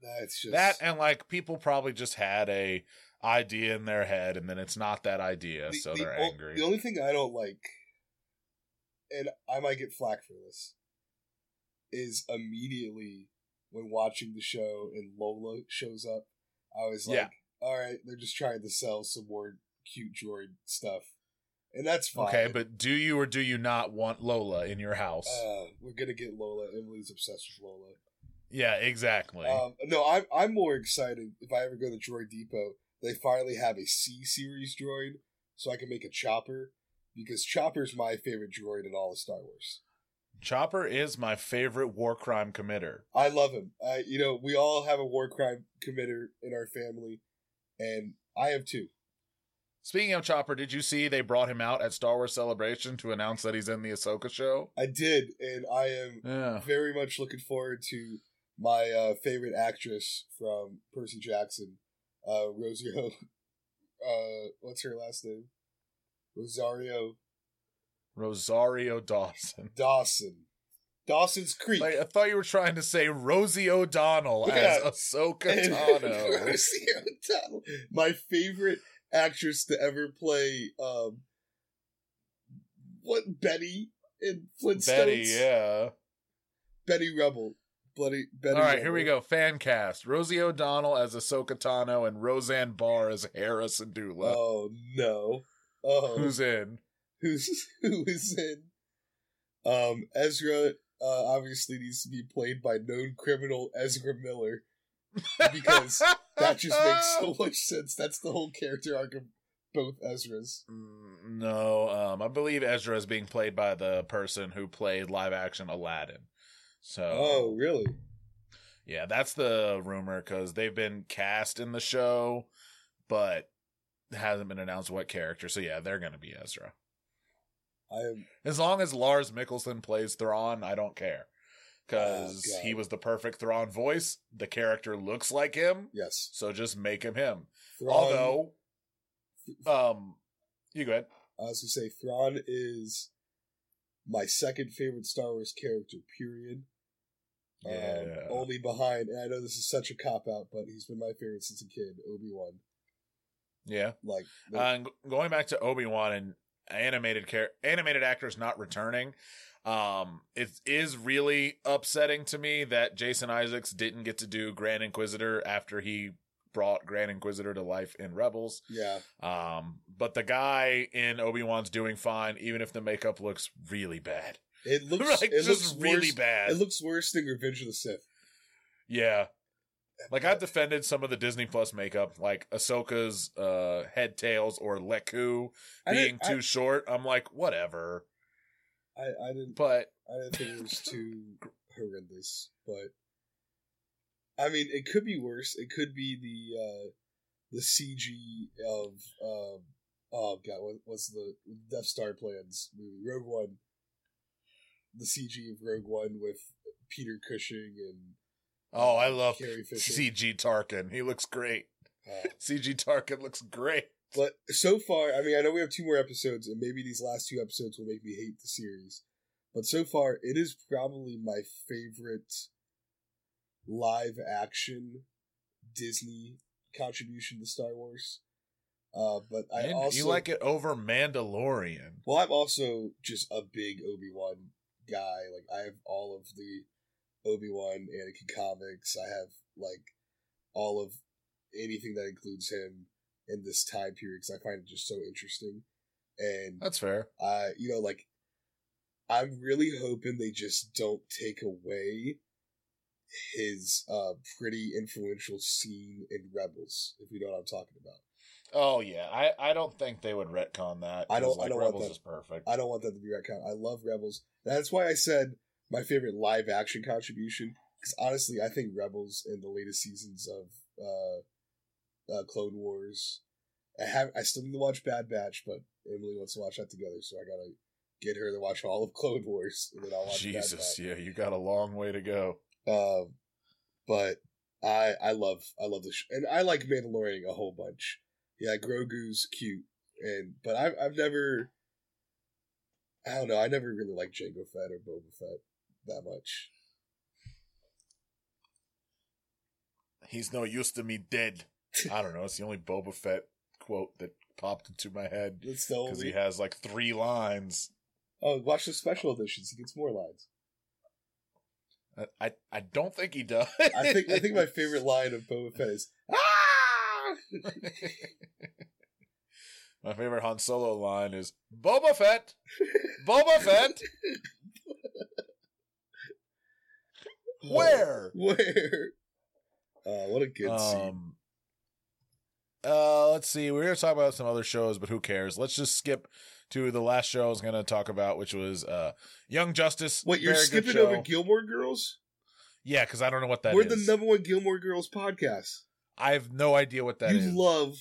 That's just That and like people probably just had a idea in their head and then it's not that idea, the, so the they're o- angry. The only thing I don't like, and I might get flack for this, is immediately when watching the show and Lola shows up, I was like, Yeah. all right, they're just trying to sell some more cute droid stuff. And that's fine. Okay, but do you or do you not want Lola in your house? Uh, we're gonna get Lola. Emily's obsessed with Lola. yeah, exactly. Um, no, I'm I'm more excited if I ever go to Droid Depot. They finally have a C series droid, so I can make a Chopper because Chopper's my favorite droid in all of Star Wars. Chopper is my favorite war crime committer. I love him. I, you know, we all have a war crime committer in our family, and I have two. Speaking of Chopper, did you see they brought him out at Star Wars Celebration to announce that he's in the Ahsoka show? I did, and I am Yeah. very much looking forward to my uh, favorite actress from Percy Jackson, uh, Rosario. Uh, what's her last name? Rosario Rosario Dawson. Dawson. Dawson's Creek. Like, I thought you were trying to say Rosie O'Donnell Yeah. as Ahsoka Tano. Rosie O'Donnell. My favorite actress to ever play um what Betty in Flintstones. Betty, yeah. Betty Rubble. Bloody Betty All right, here we go. Fan cast: Rosie O'Donnell as Ahsoka Tano and Roseanne Barr as Hera Syndulla. Oh no. Oh Who's in? who's who is in um Ezra uh obviously needs to be played by known criminal Ezra Miller because that just makes so much sense. That's the whole character arc of both Ezras. Mm, No, um, I believe Ezra is being played by the person who played live action Aladdin. So, Oh, really? yeah, that's the rumor because they've been cast in the show, but hasn't been announced what character. So, yeah, they're going to be Ezra. I am As long as Lars Mikkelsen plays Thrawn, I don't care. Because Oh, he was the perfect Thrawn voice. The character looks like him, yes. so just make him him. Thrawn, Although, um, you go ahead. I was gonna say Thrawn is my second favorite Star Wars character. Period. Um, only behind, and I know this is such a cop out, but he's been my favorite since a kid. Obi Wan. Yeah. Like, Uh, and g- going back to Obi Wan and animated char- animated actors not returning, um, it is really upsetting to me that Jason Isaacs didn't get to do Grand Inquisitor after he brought Grand Inquisitor to life in Rebels. yeah, Um, but the guy in Obi Wan's doing fine, even if the makeup looks really bad. it looks like it looks really worse, bad. It looks worse than Revenge of the Sith. yeah. Like I've defended some of the Disney Plus makeup, like Ahsoka's uh, head tails or Leku being too short. I'm like, whatever. I, I, I didn't But I didn't think it was too horrendous, but I mean, it could be worse. It could be the uh, the CG of um, oh god, what, what's the Death Star plans movie? Rogue One. The CG of Rogue One with Peter Cushing and Oh, I love Carrie Fisher. CG Tarkin. He looks great. uh, CG Tarkin looks great. But so far, I mean, I know we have two more episodes, and maybe these last two episodes will make me hate the series. But so far, it is probably my favorite live action Disney contribution to Star Wars. Uh, but I And also you like it over Mandalorian. Well, I'm also just a big Obi Wan guy. Like I have all of the Obi Wan Anakin comics. I have like all of anything that includes him in this time period because I find it just so interesting. And That's fair. I, you know, like I'm really hoping they just don't take away his uh pretty influential scene in Rebels, if you know what I'm talking about. Oh yeah, I, I don't think they would retcon that. I don't- 'cause, I don't want Rebels that. is perfect. I don't want that to be retcon. I love Rebels. That's why I said my favorite live action contribution. Because honestly, I think Rebels and the latest seasons of uh, uh, Clone Wars. I have. I still need to watch Bad Batch, but Emily wants to watch that together, so I gotta get her to watch all of Clone Wars, and then I'll watch Jesus, yeah, you got a long way to go. Um, but I I love I love the sh- and I like Mandalorian a whole bunch. Yeah, Grogu's cute, and but I've I've never. I don't know. I never really liked Jango Fett or Boba Fett that much. He's no use to me dead. I don't know. It's the only Boba Fett quote that popped into my head because he has like three lines. Oh, watch the special editions. He gets more lines. I I, don't think he does. I think I think my favorite line of Boba Fett is ah. my favorite Han Solo line is Boba Fett. Boba Fett. Where? Where? Uh, what a good scene. Um, uh, let's see. We going to talk about some other shows, but who cares? Let's just skip to the last show I was going to talk about, which was uh, Young Justice. What you're skipping over Gilmore Girls? Yeah, because I don't know what that We're is. the number one Gilmore Girls podcast. I have no idea what that you is. love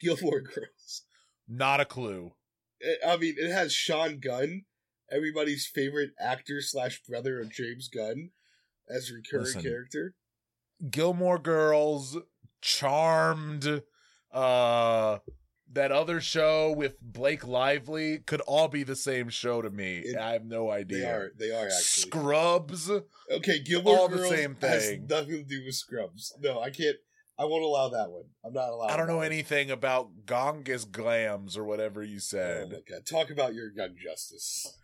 Gilmore Girls. Not a clue. It- I mean, it has Sean Gunn, everybody's favorite actor slash brother of James Gunn, as a recurring Listen. character. Gilmore Girls, Charmed, uh, that other show with Blake Lively could all be the same show to me. It- I have no idea. They are. They are actually. Scrubs. okay, Gilmore all the Girls same has thing. nothing to do with Scrubs. No, I can't. I won't allow that one. I'm not allowed. I don't know one. anything about Gongus Glams or whatever you Oh said. my god! Talk about your Young Justice.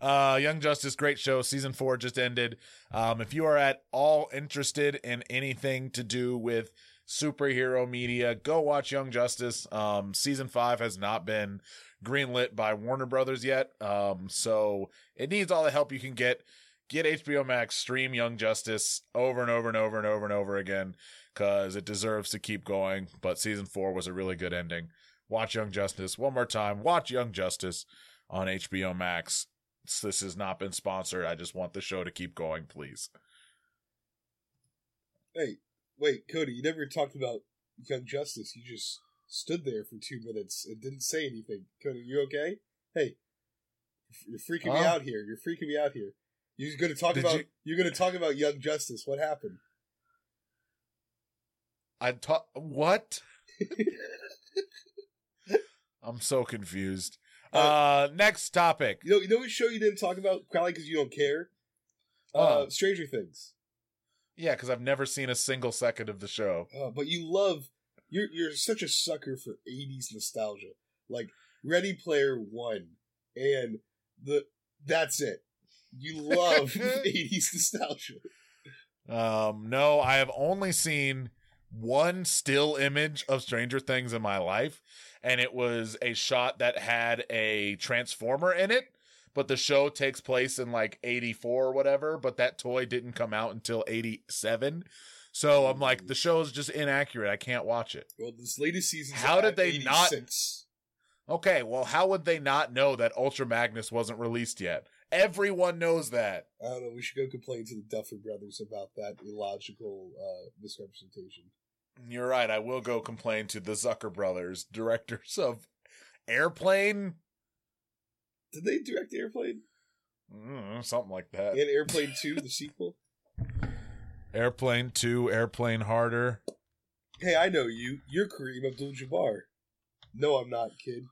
Uh, Young Justice, great show. Season four just ended. Um, if you are at all interested in anything to do with superhero media, go watch Young Justice. Um, season five has not been greenlit by Warner Brothers yet. Um, so it needs all the help you can get. Get HBO Max, stream Young Justice over and over and over and over and over again because it deserves to keep going. But season four was a really good ending. Watch Young Justice one more time. Watch Young Justice on HBO Max. This has not been sponsored. I just want the show to keep going, please. Hey, wait, Cody. You never talked about Young Justice. You just stood there for two minutes and didn't say anything. Cody, you okay? Hey, you're freaking me out here. You're freaking me out here. You're going to talk Did about. you- You... are going to talk about Young Justice. What happened? I talk what? I'm so confused. Uh, next topic. You know, you know what show you didn't talk about? Probably because you don't care. Uh, Uh. Stranger Things. Yeah, because I've never seen a single second of the show. Uh, but you love. You're you're such a sucker for '80s nostalgia, like Ready Player One, and the that's it. You love '80s nostalgia. Um, no, I have only seen one still image of Stranger Things in my life, and it was a shot that had a transformer in it. But the show takes place in like 84 or whatever, but that toy didn't come out until 87. So I'm like, the show is just inaccurate. I can't watch it. Well, this latest season. How did they not- Okay, well, how would they not know that Ultra Magnus wasn't released yet? Everyone knows that. I don't know. We should go complain to the Duffer Brothers about that illogical uh, misrepresentation. You're right. I will go complain to the Zucker brothers, directors of Airplane, Did they direct Airplane Mm, something like that. and Airplane Two, the sequel? Airplane Two, Airplane Harder. Hey, I know you. You're Kareem Abdul-Jabbar. No, I'm not, kid.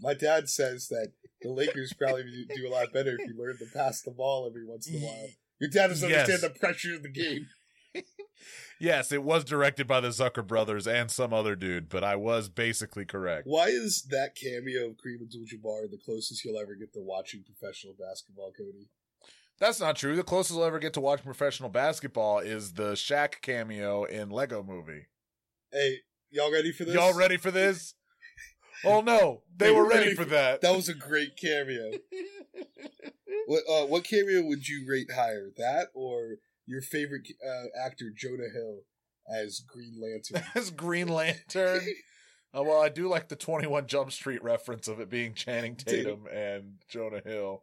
My dad says that the Lakers probably do- do a lot better if you learn to pass the ball every once in a while. Your dad doesn't Yes. understand the pressure of the game. Yes, it was directed by the Zucker brothers and some other dude, but I was basically correct. Why is that cameo of Kareem Abdul-Jabbar the closest you'll ever get to watching professional basketball, Cody? That's not true. The closest I'll ever get to watching professional basketball is the Shaq cameo in Lego Movie. Hey, y'all ready for this? Y'all ready for this? Oh no, they, They were were ready, ready for for- that. That was a great cameo. What uh, what cameo would you rate higher? That or your favorite uh, actor Jonah Hill as Green Lantern? As Green Lantern. Oh, well, I do like the 21 Jump Street reference of it being Channing Tatum and Jonah Hill.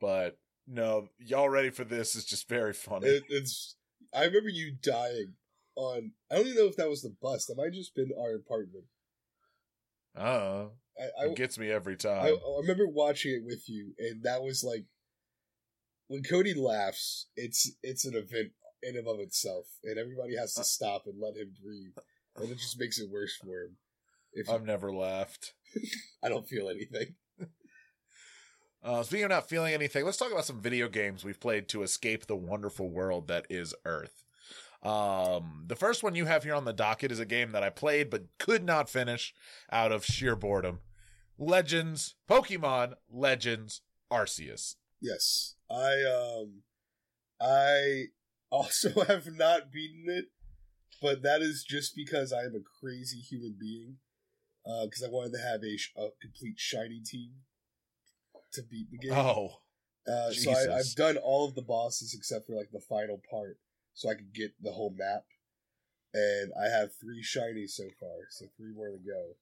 But no, y'all ready for this is just very funny. It, it's. I remember you dying on. I don't even know if that was the bus. That might just been our apartment. uh, I, I, it gets me every I, time. I remember watching it with you, and that was like when Cody laughs. It's it's an event in and of itself, and everybody has Uh, to stop and let him breathe, and it just makes it worse for him. If I've never laughed. I don't feel anything. Uh, speaking of not feeling anything, let's talk about some video games we've played to escape the wonderful world that is Earth. Um, the first one you have here on the docket is a game that I played but could not finish out of sheer boredom. Legends, Pokemon Legends Arceus. Yes, I um, I also have not beaten it, but that is just because I am a crazy human being. uh, Because I wanted to have a, sh- a complete shiny team to beat the game. Oh, Uh, so I I've done all of the bosses except for like the final part, so I could get the whole map. And I have three shinies so far, so three more to go.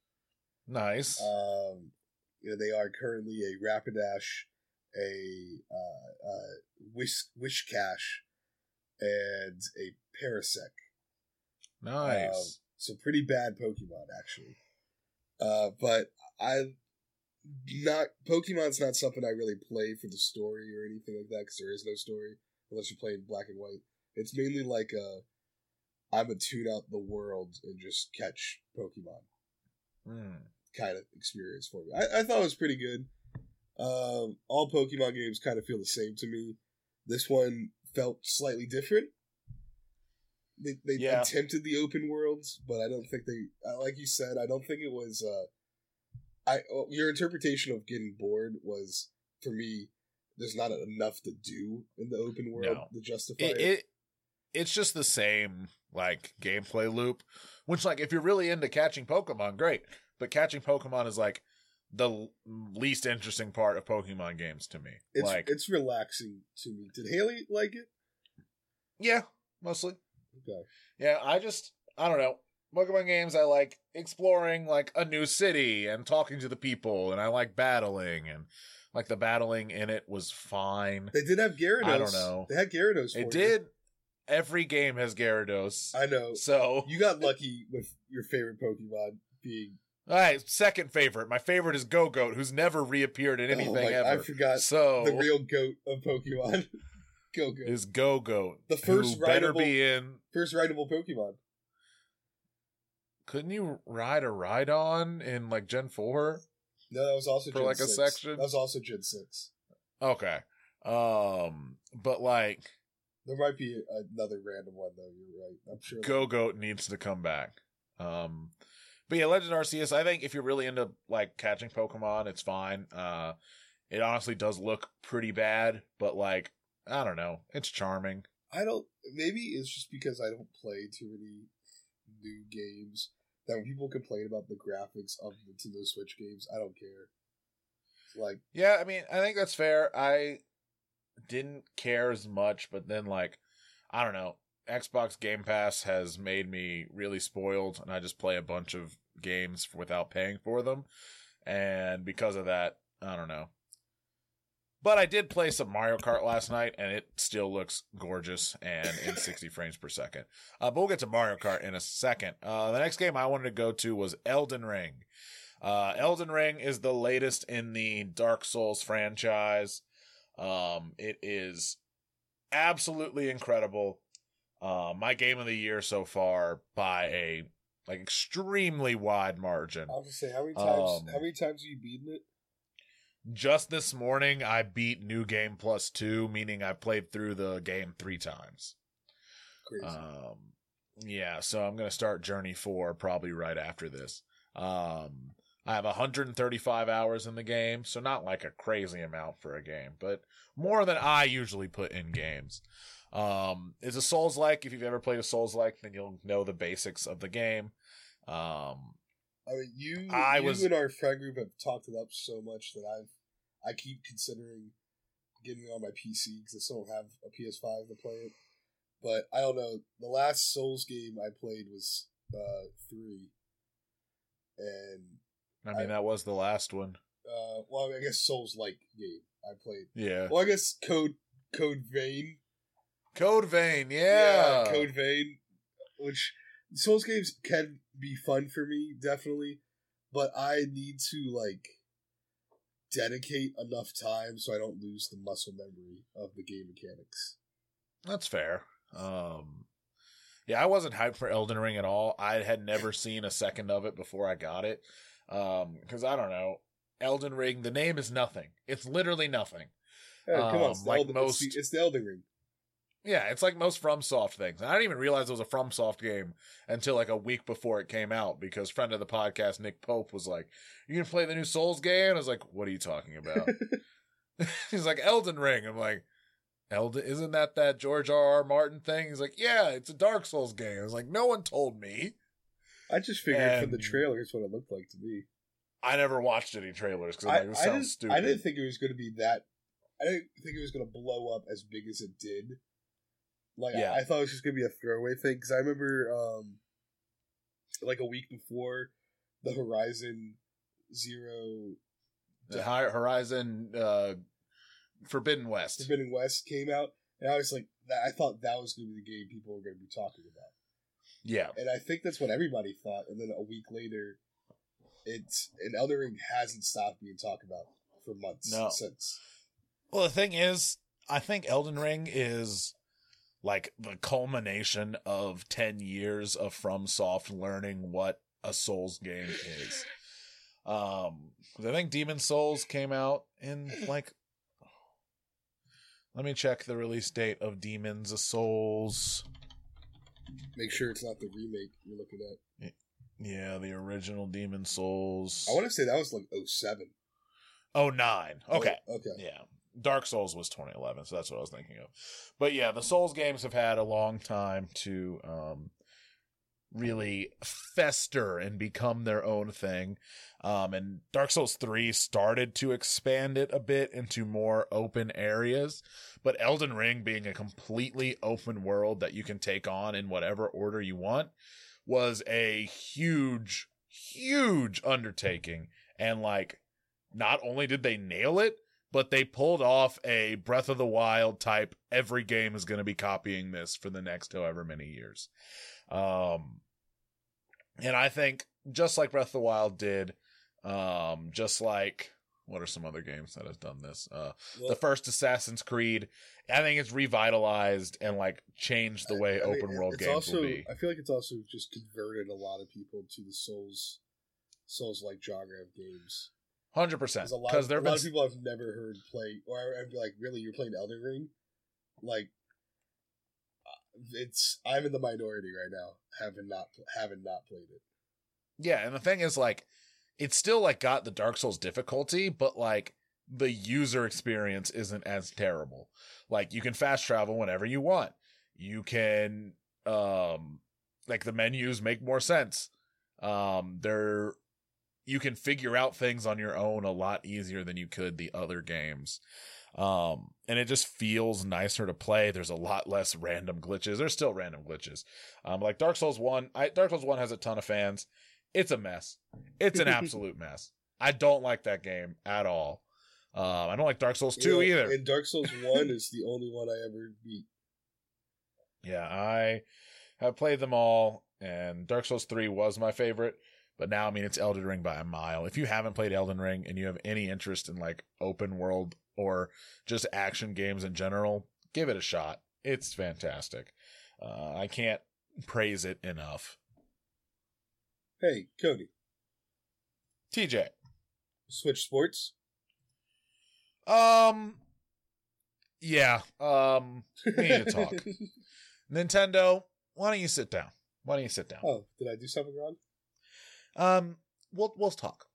nice. Um, you know, they are currently a Rapidash, a uh, uh, Wish Whiscash, and a Parasect. nice. Um, so pretty bad Pokemon actually. Uh, but I not Pokemon's not something I really play for the story or anything like that because there is no story unless you're playing black and white. It's mainly like a I'm a tune out the world and just catch Pokemon Hmm. kind of experience for me. I, I thought it was pretty good. Um, all Pokemon games kind of feel the same to me. This one felt slightly different. They they Yeah. attempted the open worlds, but I don't think they. uh, Like you said, I don't think it was. Uh, I oh, your interpretation of getting bored was for me. There's not enough to do in the open world No. to justify it, it. it it's just the same like gameplay loop which like if you're really into catching pokemon great but catching pokemon is like the least interesting part of pokemon games to me It's like it's relaxing to me. Did Haley like it? yeah mostly Okay. yeah i just i don't know pokemon games i like exploring like a new city and talking to the people and i like battling and like the battling in it was fine They did have Gyarados. I don't know. They had Gyarados. For it did every game has gyarados I know. so You got lucky with your favorite Pokemon being. All right, second favorite. My favorite is Gogoat, who's never reappeared in anything oh my, ever. I forgot so the real goat of Pokemon. Go go. is Gogoat. The first who better rideable- be in. First rideable Pokemon. Couldn't you ride a Rhyhorn in like Gen Four? No, that was also For, Gen like, a 6. section? That was also Gen six. Okay, um, but like There might be another random one though. You're right. I'm sure. Gogoat needs to come back. Um, but yeah, Legend Arceus. I think if you're really into like catching Pokemon, it's fine. Uh, it honestly does look pretty bad, but like I don't know, it's charming. I don't. Maybe it's just because I don't play too many new games that when people complain about the graphics of Nintendo Switch games, I don't care. Like Yeah, I mean, I think that's fair. I didn't care as much, but then like I don't know, Xbox Game Pass has made me really spoiled and I just play a bunch of games without paying for them. And because of that, I don't know. But I did play some Mario Kart last night, and it still looks gorgeous and in 60 frames per second. Uh, but we'll get to Mario Kart in a second. Uh, the next game I wanted to go to was Elden Ring. Uh, Elden Ring is the latest in the Dark Souls franchise. Um, it is absolutely incredible. Uh, my game of the year so far by a like extremely wide margin. I was gonna say how many times? Um, how many times have you beaten it? Just this morning, I beat New Game Plus Two, meaning I played through the game three times. Crazy. Um, yeah, so I'm gonna start Journey Four probably right after this. Um, I have 135 hours in the game, so not like a crazy amount for a game, but more than I usually put in games. Um, it's a Souls like. If you've ever played a Souls like, then you'll know the basics of the game. Um, I mean, you, I you was- and our friend group have talked it up so much that I've, I keep considering getting it on my PC because I still don't have a PS5 to play it. But I don't know. The last Souls game I played was uh, three, and I mean, I- that was the last one. uh, well, I guess Souls like game I played. Yeah, Well, I guess Code Code Vein. Code Vein. Yeah, Code Vein, which Souls games can be fun for me, definitely, but I need to like dedicate enough time so I don't lose the muscle memory of the game mechanics. That's fair. Um, yeah, I wasn't hyped for Elden Ring at all. I had never seen a second of it before I got it. Um, because I don't know, Elden Ring. The name is nothing. It's literally nothing. Hey, come Um, on, it's the, like Elden, most- it's, the, it's the Elden Ring. Yeah, it's like most FromSoft things. I didn't even realize it was a FromSoft game until like a week before it came out because friend of the podcast Nick Pope was like, "You gonna play the new Souls game?" And I was like, "What are you talking about?" He's like, "Elden Ring." I'm like, "Elden isn't that that George R. R. Martin thing?" He's like, "Yeah, it's a Dark Souls game." I was like, "No one told me." I just figured from the And- trailer it's what it looked like to me. I never watched any trailers because I, like, it I didn't, stupid. I didn't think it was going to be that. I didn't think it was going to blow up as big as it did. Like Yeah. I, I thought it was just going to be a throwaway thing because I remember, um, like a week before, the Horizon Zero The Hi- Horizon uh, Forbidden West. Forbidden West came out, and I was like, I thought that was going to be the game people were going to be talking about, Yeah, and I think that's what everybody thought. And then a week later, it's and Elden Ring hasn't stopped being talked about for months No. since. Well, the thing is, I think Elden Ring is like the culmination of 10 years of FromSoft learning what a Souls game is. Um, I think Demon Souls came out in like Let me check the release date of Demons of Souls. Make sure it's not the remake you're looking at. Yeah, the original Demon Souls. I want to say that was like 07. Oh nine. Okay. Oh, okay. Yeah. Dark Souls was 2011, so that's what I was thinking of. But yeah, the Souls games have had a long time to um, really fester and become their own thing. Um, and Dark Souls 3 started to expand it a bit into more open areas. But Elden Ring being a completely open world that you can take on in whatever order you want was a huge, huge undertaking. And like, not only did they nail it, but they pulled off a Breath of the Wild type. Every game is going to be copying this for the next however many years. Um, and I think just like Breath of the Wild did, um, just like what are some other games that have done this? Uh, Well, the first Assassin's Creed, I think it's revitalized and like changed the way I mean, open world it's games also, will be. I feel like it's also just converted a lot of people to the Souls, Souls like genre of games. Hundred percent, Because a lot, of, there a have lot of people I've never heard play, or I'd be like, really, you're playing Elden Ring? Like, uh, it's I'm in the minority right now, having not having not played it. Yeah, and the thing is like it's still like got the Dark Souls difficulty, but like the user experience isn't as terrible. Like you can fast travel whenever you want. You can um like the menus make more sense. Um they're you can figure out things on your own a lot easier than you could the other games. Um, and it just feels nicer to play. There's a lot less random glitches. There's still random glitches. Um, like Dark Souls 1, I, Dark Souls 1 has a ton of fans. It's a mess. It's an absolute mess. I don't like that game at all. Um, I don't like Dark Souls You 2 know, either. And Dark Souls One is the only one I ever beat. Yeah, I have played them all, and Dark Souls 3 was my favorite. But now, I mean, it's Elden Ring by a mile. If you haven't played Elden Ring and you have any interest in like open world or just action games in general, give it a shot. It's fantastic. Uh, I can't praise it enough. Hey, Cody, TJ, Switch Sports. um, yeah, um, we need to talk. Nintendo, why don't you sit down? Why don't you sit down? oh, did I do something wrong? Um, we'll we'll talk.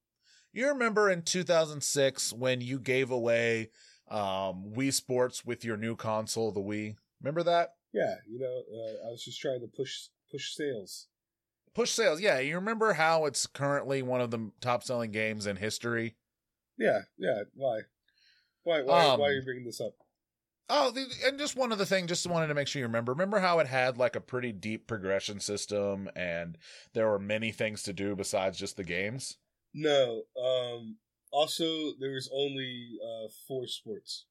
You remember in 2006 when you gave away um Wii Sports with your new console, the Wii? Remember that? Yeah, you know, uh, I was just trying to push push sales. Push sales. Yeah, you remember how it's currently one of the top selling games in history? Yeah, yeah. Why? Why? Why? Um, why are you bringing this up? Oh, the, and just one other thing, just wanted to make sure you remember. Remember how it had like a pretty deep progression system and there were many things to do besides just the games? No. Um. Also, there was only uh four sports.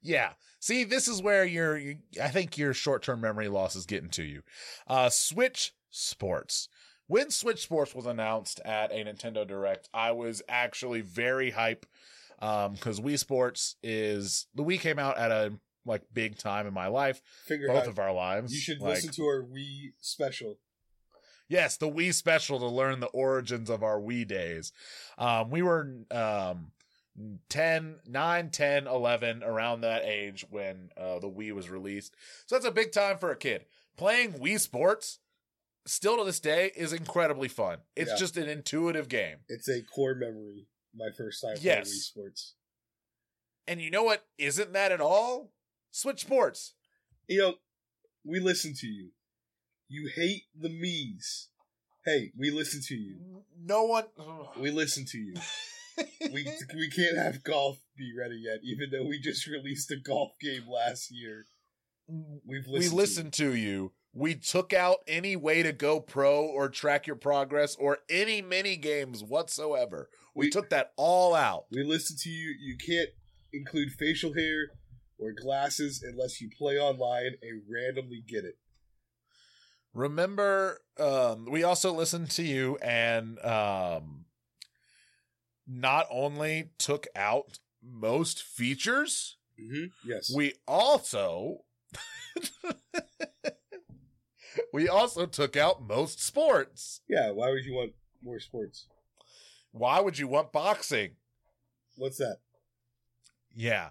Yeah. See, this is where your you, I think your short-term memory loss is getting to you. Uh Switch Sports. When Switch Sports was announced at a Nintendo Direct, I was actually very hype um cuz Wii Sports is the Wii came out at a like big time in my life, Figure both out. of our lives. you should Like, listen to our Wii special. Yes, the Wii special to learn the origins of our Wii days. Um, we were um, 10, 9, 10, 11, around that age when uh, the Wii was released. So that's a big time for a kid. Playing Wii Sports, still to this day, is incredibly fun. It's Yeah. just an intuitive game. It's a core memory. My first time Yes. playing Wii Sports. And you know what isn't that at all? Switch Sports. You know, we listen to you. You hate the me's. Hey, we listen to you. No one. We listen to you. We we can't have golf be ready yet, even though we just released a golf game last year. We've listened. we to listened to you. We took out any way to go pro or track your progress or any mini games whatsoever. We, We- took that all out. We listened to you. You can't include facial hair or glasses unless you play online and randomly get it. Remember, um, we also listened to you and um, not only took out most features, Mm-hmm. Yes. we also we also took out most sports. yeah. Why would you want more sports? Why would you want boxing? What's that? Yeah.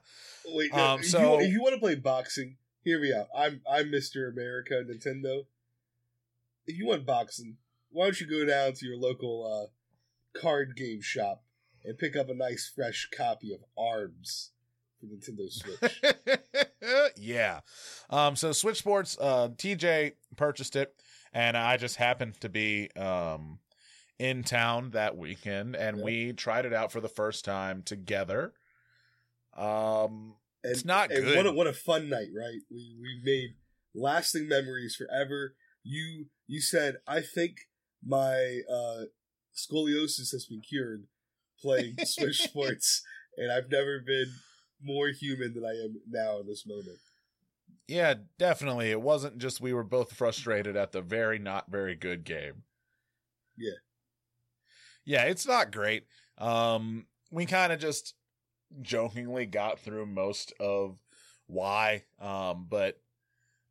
Wait. No, Um, if, so- you, if you want to play boxing, hear me out. I'm I'm Mr. America Nintendo. If you want boxing, why don't you go down to your local uh, card game shop and pick up a nice fresh copy of Arms for Nintendo Switch? yeah. Um, so Switch Sports, uh, TJ purchased it, and I just happened to be um, in town that weekend, and Yeah. we tried it out for the first time together. Um, And, It's not good. What a, what a fun night, right? We we made lasting memories forever. You you said I think my uh, scoliosis has been cured playing Switch Sports, and I've never been more human than I am now in this moment. yeah, definitely. It wasn't just we were both frustrated at the very not very good game. Yeah. Yeah, it's not great. Um, we kind of just jokingly got through most of why. Um, but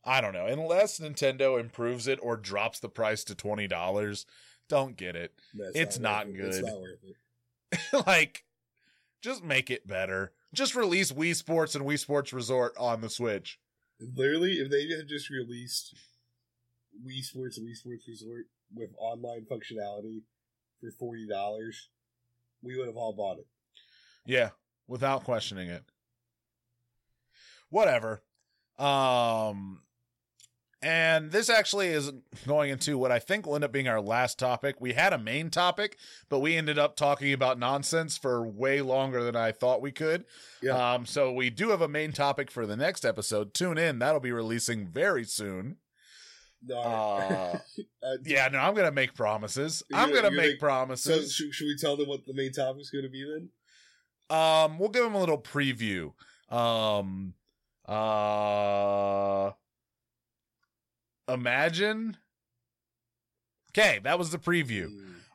I don't know. Unless Nintendo improves it or drops the price to twenty dollars, don't get it. That's It's not worth it. It's good. not worth it. like, just make it better. Just release Wii Sports and Wii Sports Resort on the Switch. Literally, if they had just released Wii Sports and Wii Sports Resort with online functionality for forty dollars, we would have all bought it. Yeah, without questioning it. Whatever. Um and this actually is going into what I think will end up being our last topic. We had a main topic, but we ended up talking about nonsense for way longer than I thought we could. Yeah. Um so we do have a main topic for the next episode. Tune in. That'll be releasing very soon. No, Uh, uh, Yeah, no, I'm going to make promises. You're I'm gonna- going to you're make gonna- So promises. should, should we tell them what the main topic is going to be then? Um, we'll give them a little preview. Um, uh, imagine. Okay, that was the preview.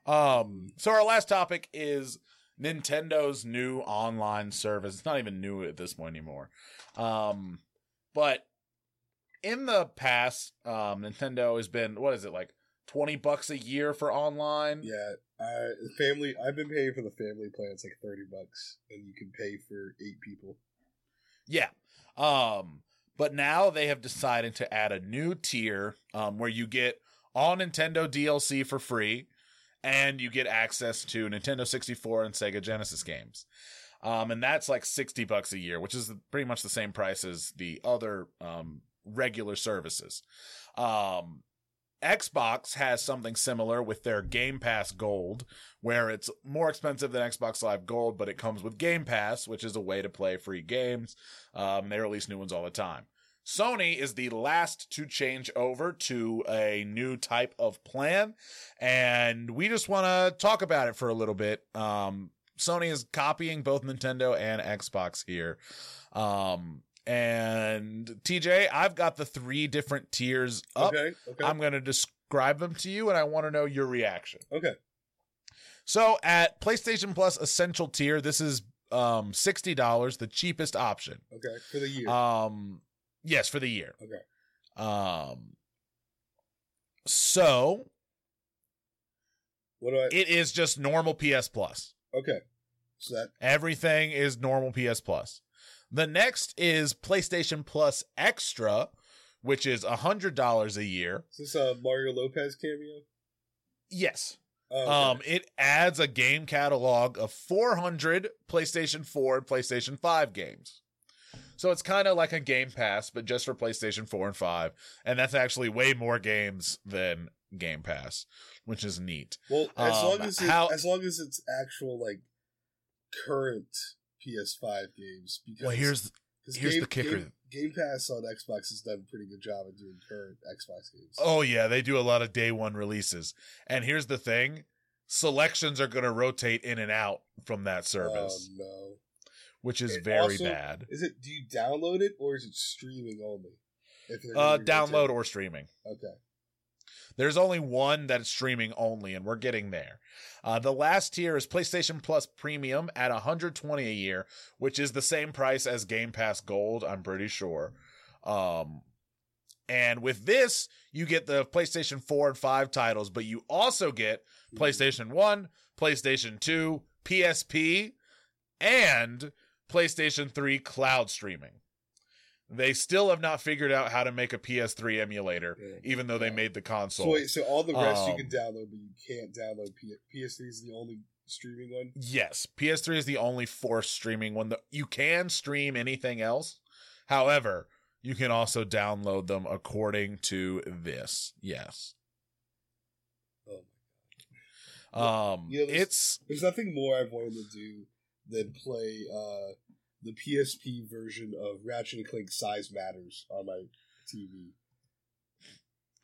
Mm. Um, so our last topic is Nintendo's new online service. It's not even new at this point anymore. Um, but in the past, um, Nintendo has been what is it like twenty bucks a year for online? Yeah, family. I've been paying for the family plan. It's like thirty bucks, and you can pay for eight people. Yeah. Um, but now they have decided to add a new tier um, where you get all Nintendo DLC for free and you get access to Nintendo 64 and Sega Genesis games. Um, and that's like 60 bucks a year, which is pretty much the same price as the other um, regular services. Um, Xbox has something similar with their Game Pass Gold, where it's more expensive than Xbox Live Gold, but it comes with Game Pass, which is a way to play free games. Um, they release new ones all the time. Sony is the last to change over to a new type of plan, and we just want to talk about it for a little bit. Um, Sony is copying both Nintendo and Xbox here. Um, and TJ, I've got the three different tiers up. Okay. Okay. I'm going to describe them to you, and I want to know your reaction. okay. So at PlayStation Plus Essential tier, this is um sixty dollars, the cheapest option. Okay. For the year. Um, yes, for the year. okay. Um, so What do I? it is just normal PS Plus. okay. So that. Everything is normal PS Plus. The next is PlayStation Plus Extra, which is hundred dollars a year. Is this a Mario Lopez cameo? Yes. Oh, okay. Um, it adds a game catalog of 400 PlayStation 4 and PlayStation 5 games. So it's kind of like a Game Pass, but just for PlayStation 4 and 5. And that's actually way more games than Game Pass, which is neat. well, as um, long as it, how- as long as it's actual like current PS5 games. Because Well, here's 'cause here's the kicker. Game, Game Pass on Xbox has done a pretty good job of doing current Xbox games. oh yeah, they do a lot of day one releases. And here's the thing, selections are going to rotate in and out from that service, Oh, no. which is It very also- bad. Is it? Do you download it or is it streaming only? If Uh, download rotating? or streaming. Okay. There's only one that's streaming only, and we're getting there. Uh, the last tier is PlayStation Plus Premium at 120 a year, which is the same price as Game Pass Gold. I'm pretty sure. Um, and with this, you get the PlayStation 4 and 5 titles, but you also get PlayStation 1, PlayStation 2, PSP, and PlayStation 3 cloud streaming. They still have not figured out how to make a PS3 emulator, Yeah. even though they made the console. So wait, so all the rest you Um, can download, but you can't download P- PS3 is the only streaming one. Yes, PS3 is the only forced streaming one. That you can stream anything else. However, you can also download them according to this. Yes. Oh. Um, You know, there's- it's There's nothing more I've wanted to do than play uh, the PSP version of Ratchet and Clank Size Matters on my TV.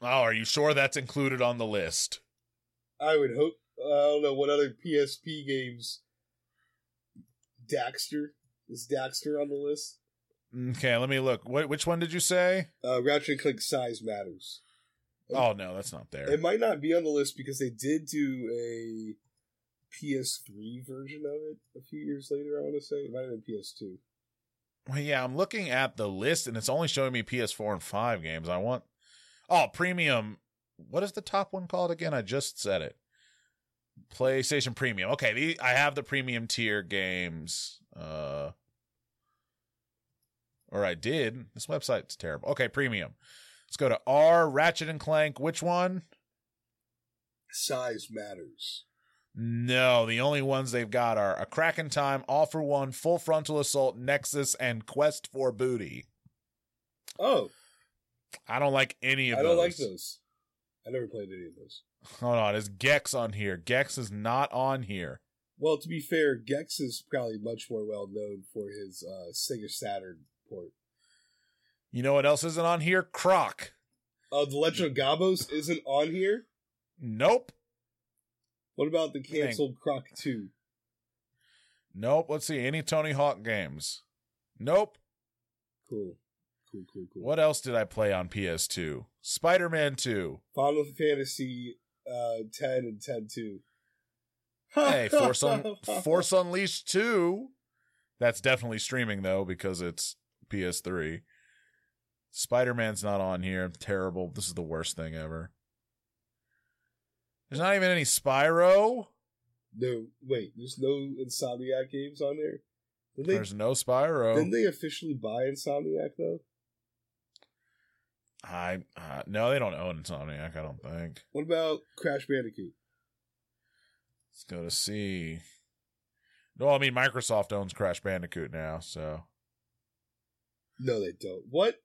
oh, are you sure that's included on the list? I would hope. I don't know what other PSP games. Daxter is Daxter on the list. Okay, let me look. What which one did you say? Uh, Ratchet and Clank Size Matters. Oh no, that's not there. It might not be on the list because they did do a PS3 version of it a few years later. I want to say it might have been PS2. Well, yeah, I'm looking at the list and it's only showing me PS4 and 5 games. I want Oh, premium. What is the top one called again? I just said it. PlayStation Premium. Okay, the, I have the premium tier games. Uh or I did. This website's terrible. Okay, premium. Let's go to R Ratchet and Clank. Which one? Size Matters. No, the only ones they've got are A Crack in Time, All for One, Full Frontal Assault, Nexus, and Quest for Booty. Oh, I don't like any of I those. I don't like those. I never played any of those. Hold on, is Gex on here? Gex is not on here. Well, to be fair, Gex is probably much more well known for his uh, Sega Saturn port. You know what else isn't on here? Croc. Uh, the Legend of Gobbos isn't on here. Nope. What about the canceled Croc 2? Nope. Let's see. Any Tony Hawk games? Nope. Cool. Cool, cool, cool. What else did I play on PS2? Spider Man 2. Final Fantasy uh, 10 and 10 2. Hey, Force, Un- Force Unleashed 2. That's definitely streaming, though, because it's PS3. Spider Man's not on here. Terrible. This is the worst thing ever. There's not even any Spyro. No, wait, there's no Insomniac games on there? Did they, There's no Spyro. didn't they officially buy Insomniac, though? I uh, no, they don't own Insomniac. I don't think. What about Crash Bandicoot? Let's go to see. No, I mean Microsoft owns Crash Bandicoot now, so No, they don't. What?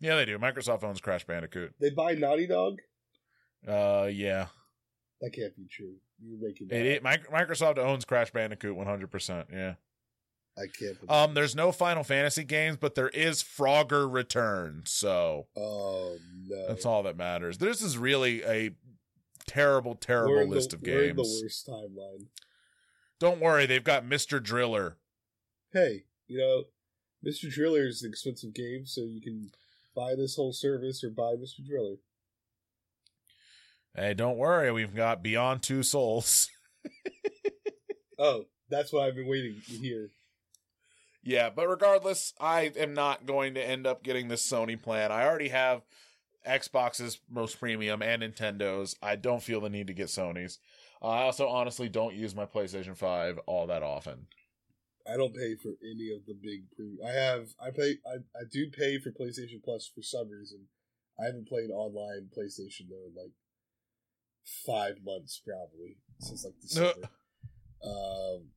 yeah, they do. Microsoft owns Crash Bandicoot. They buy Naughty Dog? Uh, yeah, That can't be true. You're making that. it, it Mic- Microsoft owns Crash Bandicoot one hundred percent. Yeah. I can't. believe Um, there's no Final Fantasy games, but there is Frogger Return, so Oh no. that's all that matters. This is really a terrible, terrible the- list of We're in the worst timeline. Don't worry, they've got Mister Driller. Hey, you know, Mr. Driller is an expensive game, so you can buy this whole service or buy Mr. Driller. Hey, don't worry, we've got Beyond Two Souls. Oh, that's what I've been waiting to hear. Yeah, but regardless, I am not going to end up getting this Sony plan. I already have Xbox's most premium and Nintendo's. I don't feel the need to get Sony's. I also honestly don't use my PlayStation 5 all that often. I don't pay for any of the big pre. I have. I pay. I, I do pay for PlayStation Plus for some reason. I haven't played online PlayStation though in like five months probably since like December. um,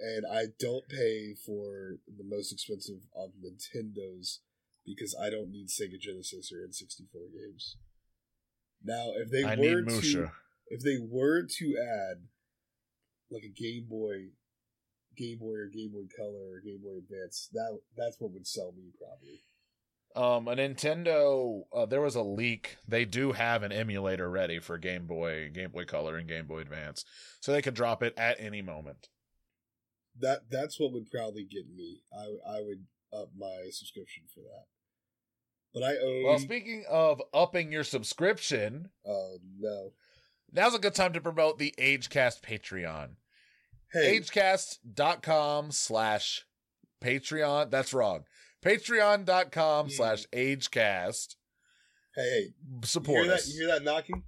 and I don't pay for the most expensive of Nintendos because I don't need Sega Genesis or N64 games. Now, if they I were to, if they were to add like a Game Boy, Game Boy or Game Boy Color or Game Boy Advance, that that's what would sell me probably. Um, a Nintendo, uh, there was a leak. They do have an emulator ready for Game Boy, Game Boy Color, and Game Boy Advance, so they could drop it at any moment. That that's what would probably get me. I I would up my subscription for that. But I own. Well, speaking of upping your subscription, oh no! now's a good time to promote the AgeCast Patreon. Hey, agecast.com slash patreon that's wrong patreon.com slash agecast hey, hey! You support hear us that? You hear that knocking?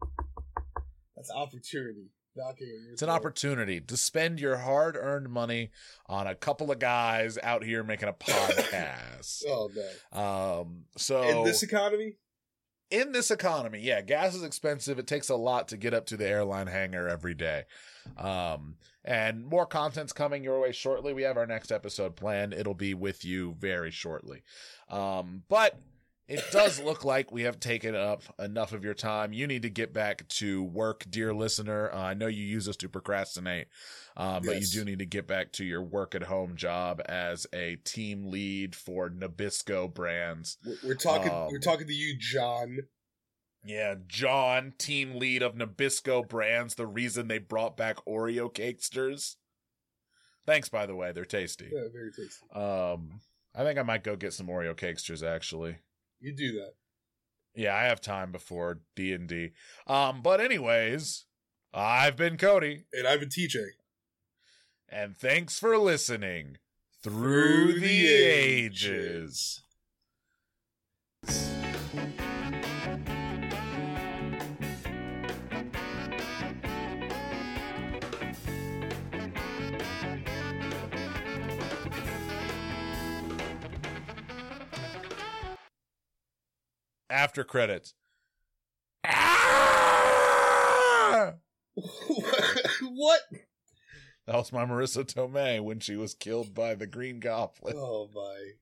That's opportunity knocking at your it's an opportunity to spend your hard-earned money on a couple of guys out here making a podcast Oh no! um so In this economy, in this economy, yeah, gas is expensive. It takes a lot to get up to the airline hangar every day. Um, and more content's coming your way shortly. We have our next episode planned. It'll be with you very shortly. Um, but it does look like we have taken up enough of your time. You need to get back to work, dear listener. Uh, I know you use us to procrastinate, um, but you do need to get back to your work at home job as a team lead for Nabisco brands. we're, we're talking. Um, we're talking to you, John. Yeah, John, team lead of Nabisco Brands, the reason they brought back Oreo cakesters. Thanks, by the way, they're tasty. Yeah, very tasty. Um, I think I might go get some Oreo cakesters actually. You do that. Yeah, I have time before D and D. Um, but anyways, I've been Cody, And I've been TJ. and thanks for listening Through through, the, the ages. After credits. Ah! what? That was my Marisa Tomei when she was killed by the Green Goblin. Oh my.